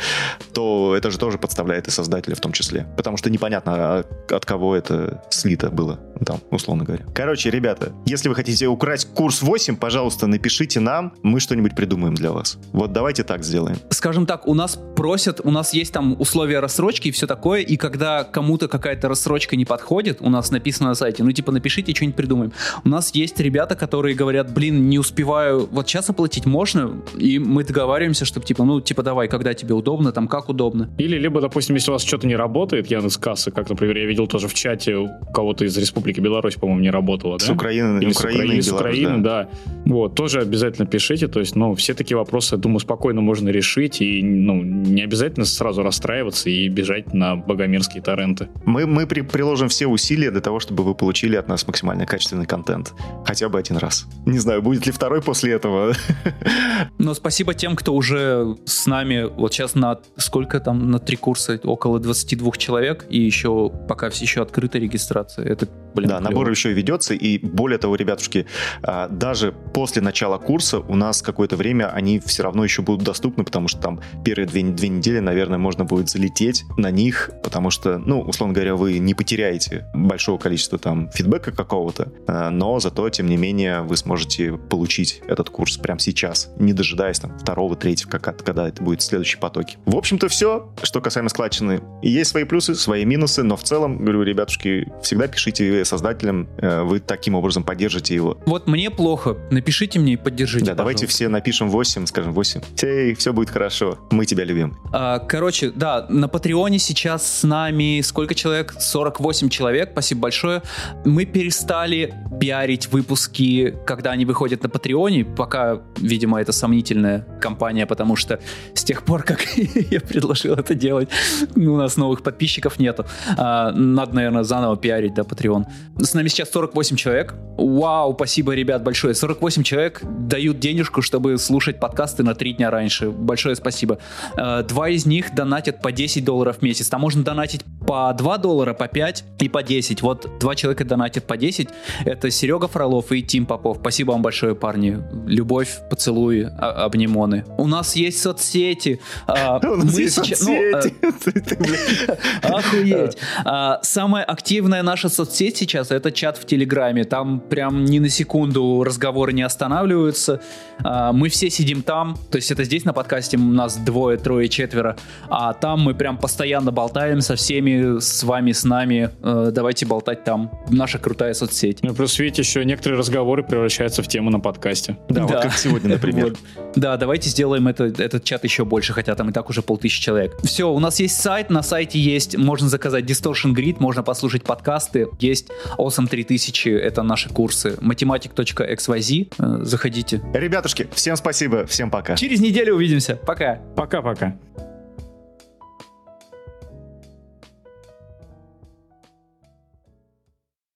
то это же тоже подставляет и создателя в том числе. Потому что непонятно, а от кого это слито было, там, условно говоря. Короче, ребята, если вы хотите украсть курс 8, пожалуйста, напишите нам, мы что-нибудь придумаем для вас. Вот давайте так сделаем. Скажем так, у нас просят, у нас есть там условия рассрочки и все такое, и когда кому-то какая-то рассрочка не подходит, у нас написано на сайте, ну, типа, напишите, что-нибудь придумаем. У нас есть ребята, которые говорят, блин, не успеваю, вот сейчас оплатить можно, и мы договариваемся, чтобы типа, ну, типа, давай, когда тебе удобно, там, как удобно. Или, либо, допустим, если у вас что-то не работает, Яндекс Кассы, как, например, я видел тоже в чате у кого-то из Республики Беларусь, по-моему, не работало, да? С Украины, Или Украины, с Украины, да. да. Вот, тоже обязательно пишите, то есть, ну, все такие вопросы, я думаю, спокойно можно решить, и, ну, не обязательно сразу расстраиваться и бежать на богомерзкие торренты. Мы, мы при, приложим все усилия для того, чтобы вы получили от нас максимально качественный контент. Хотя бы один раз. Не знаю, будет ли второй после этого. [LAUGHS] Но спасибо тем, кто уже с нами, вот сейчас на сколько там, на три курса, около 22 человек, и еще пока все еще открыта регистрация. Это, блин, Да, клево. набор еще ведется, и более того, ребятушки, а, даже после начала курса у нас какое-то время они все равно еще будут доступны, потому что там первые две, две недели, наверное, можно будет залететь на них, потому что, ну, условно говоря, вы не потеряете большого количества там фидбэка какого-то, а, но зато, тем не менее, вы сможете получить этот курс прямо сейчас, не дожидаясь там второго, третьего, как, когда это будет следующий потоки. В общем-то, все, что касаемо складчины. Есть свои плюсы, свои минусы, но в целом, говорю, ребятушки, всегда пишите создателям, э, вы таким образом поддержите его. Вот мне плохо, напишите мне и поддержите, Да, пожалуйста. давайте все напишем 8, скажем 8. Эй, все будет хорошо, мы тебя любим. А, короче, да, на Патреоне сейчас с нами сколько человек? 48 человек, спасибо большое. Мы перестали пиарить выпуски, когда они выходят на Патреоне, пока, видимо, это сомнительная компания, потому что с тех пор, как [LAUGHS] я предложил это делать, у нас новых подписчиков нету. А, надо, наверное, заново пиарить, да, Patreon. С нами сейчас 48 человек. Вау, спасибо, ребят, большое. 48 человек дают денежку, чтобы слушать подкасты на три дня раньше. Большое спасибо. А, два из них донатят по 10 долларов в месяц. Там можно донатить по 2 доллара, по 5 и по 10. Вот два человека донатят по 10. Это Серега Фролов и Тим Попов. Спасибо вам большое, парни. Любовь, поцелуи, а, обнимоны. У нас есть соцсети. А, [LAUGHS] У нас есть соцсети. [LAUGHS] Ну, [LAUGHS] охуеть. Самая активная наша соцсеть сейчас это чат в Телеграме. Там прям ни на секунду разговоры не останавливаются. Мы все сидим там. То есть это здесь на подкасте у нас двое, трое, четверо. А там мы прям постоянно болтаем со всеми, с вами, с нами. Э, давайте болтать там. Наша крутая соцсеть. Ну, плюс, видите, еще некоторые разговоры превращаются в тему на подкасте. Да, да. вот как сегодня, например. Да, давайте сделаем это, этот чат еще больше, хотя там и так уже полтысячи человек. Все, у нас есть сайт, на сайте есть, можно заказать Distortion Grid, можно послушать подкасты, есть Awesome 3000, это наши курсы, математик.xyz, э, заходите. Ребятушки, всем спасибо, всем пока. Через неделю увидимся, пока. Пока-пока.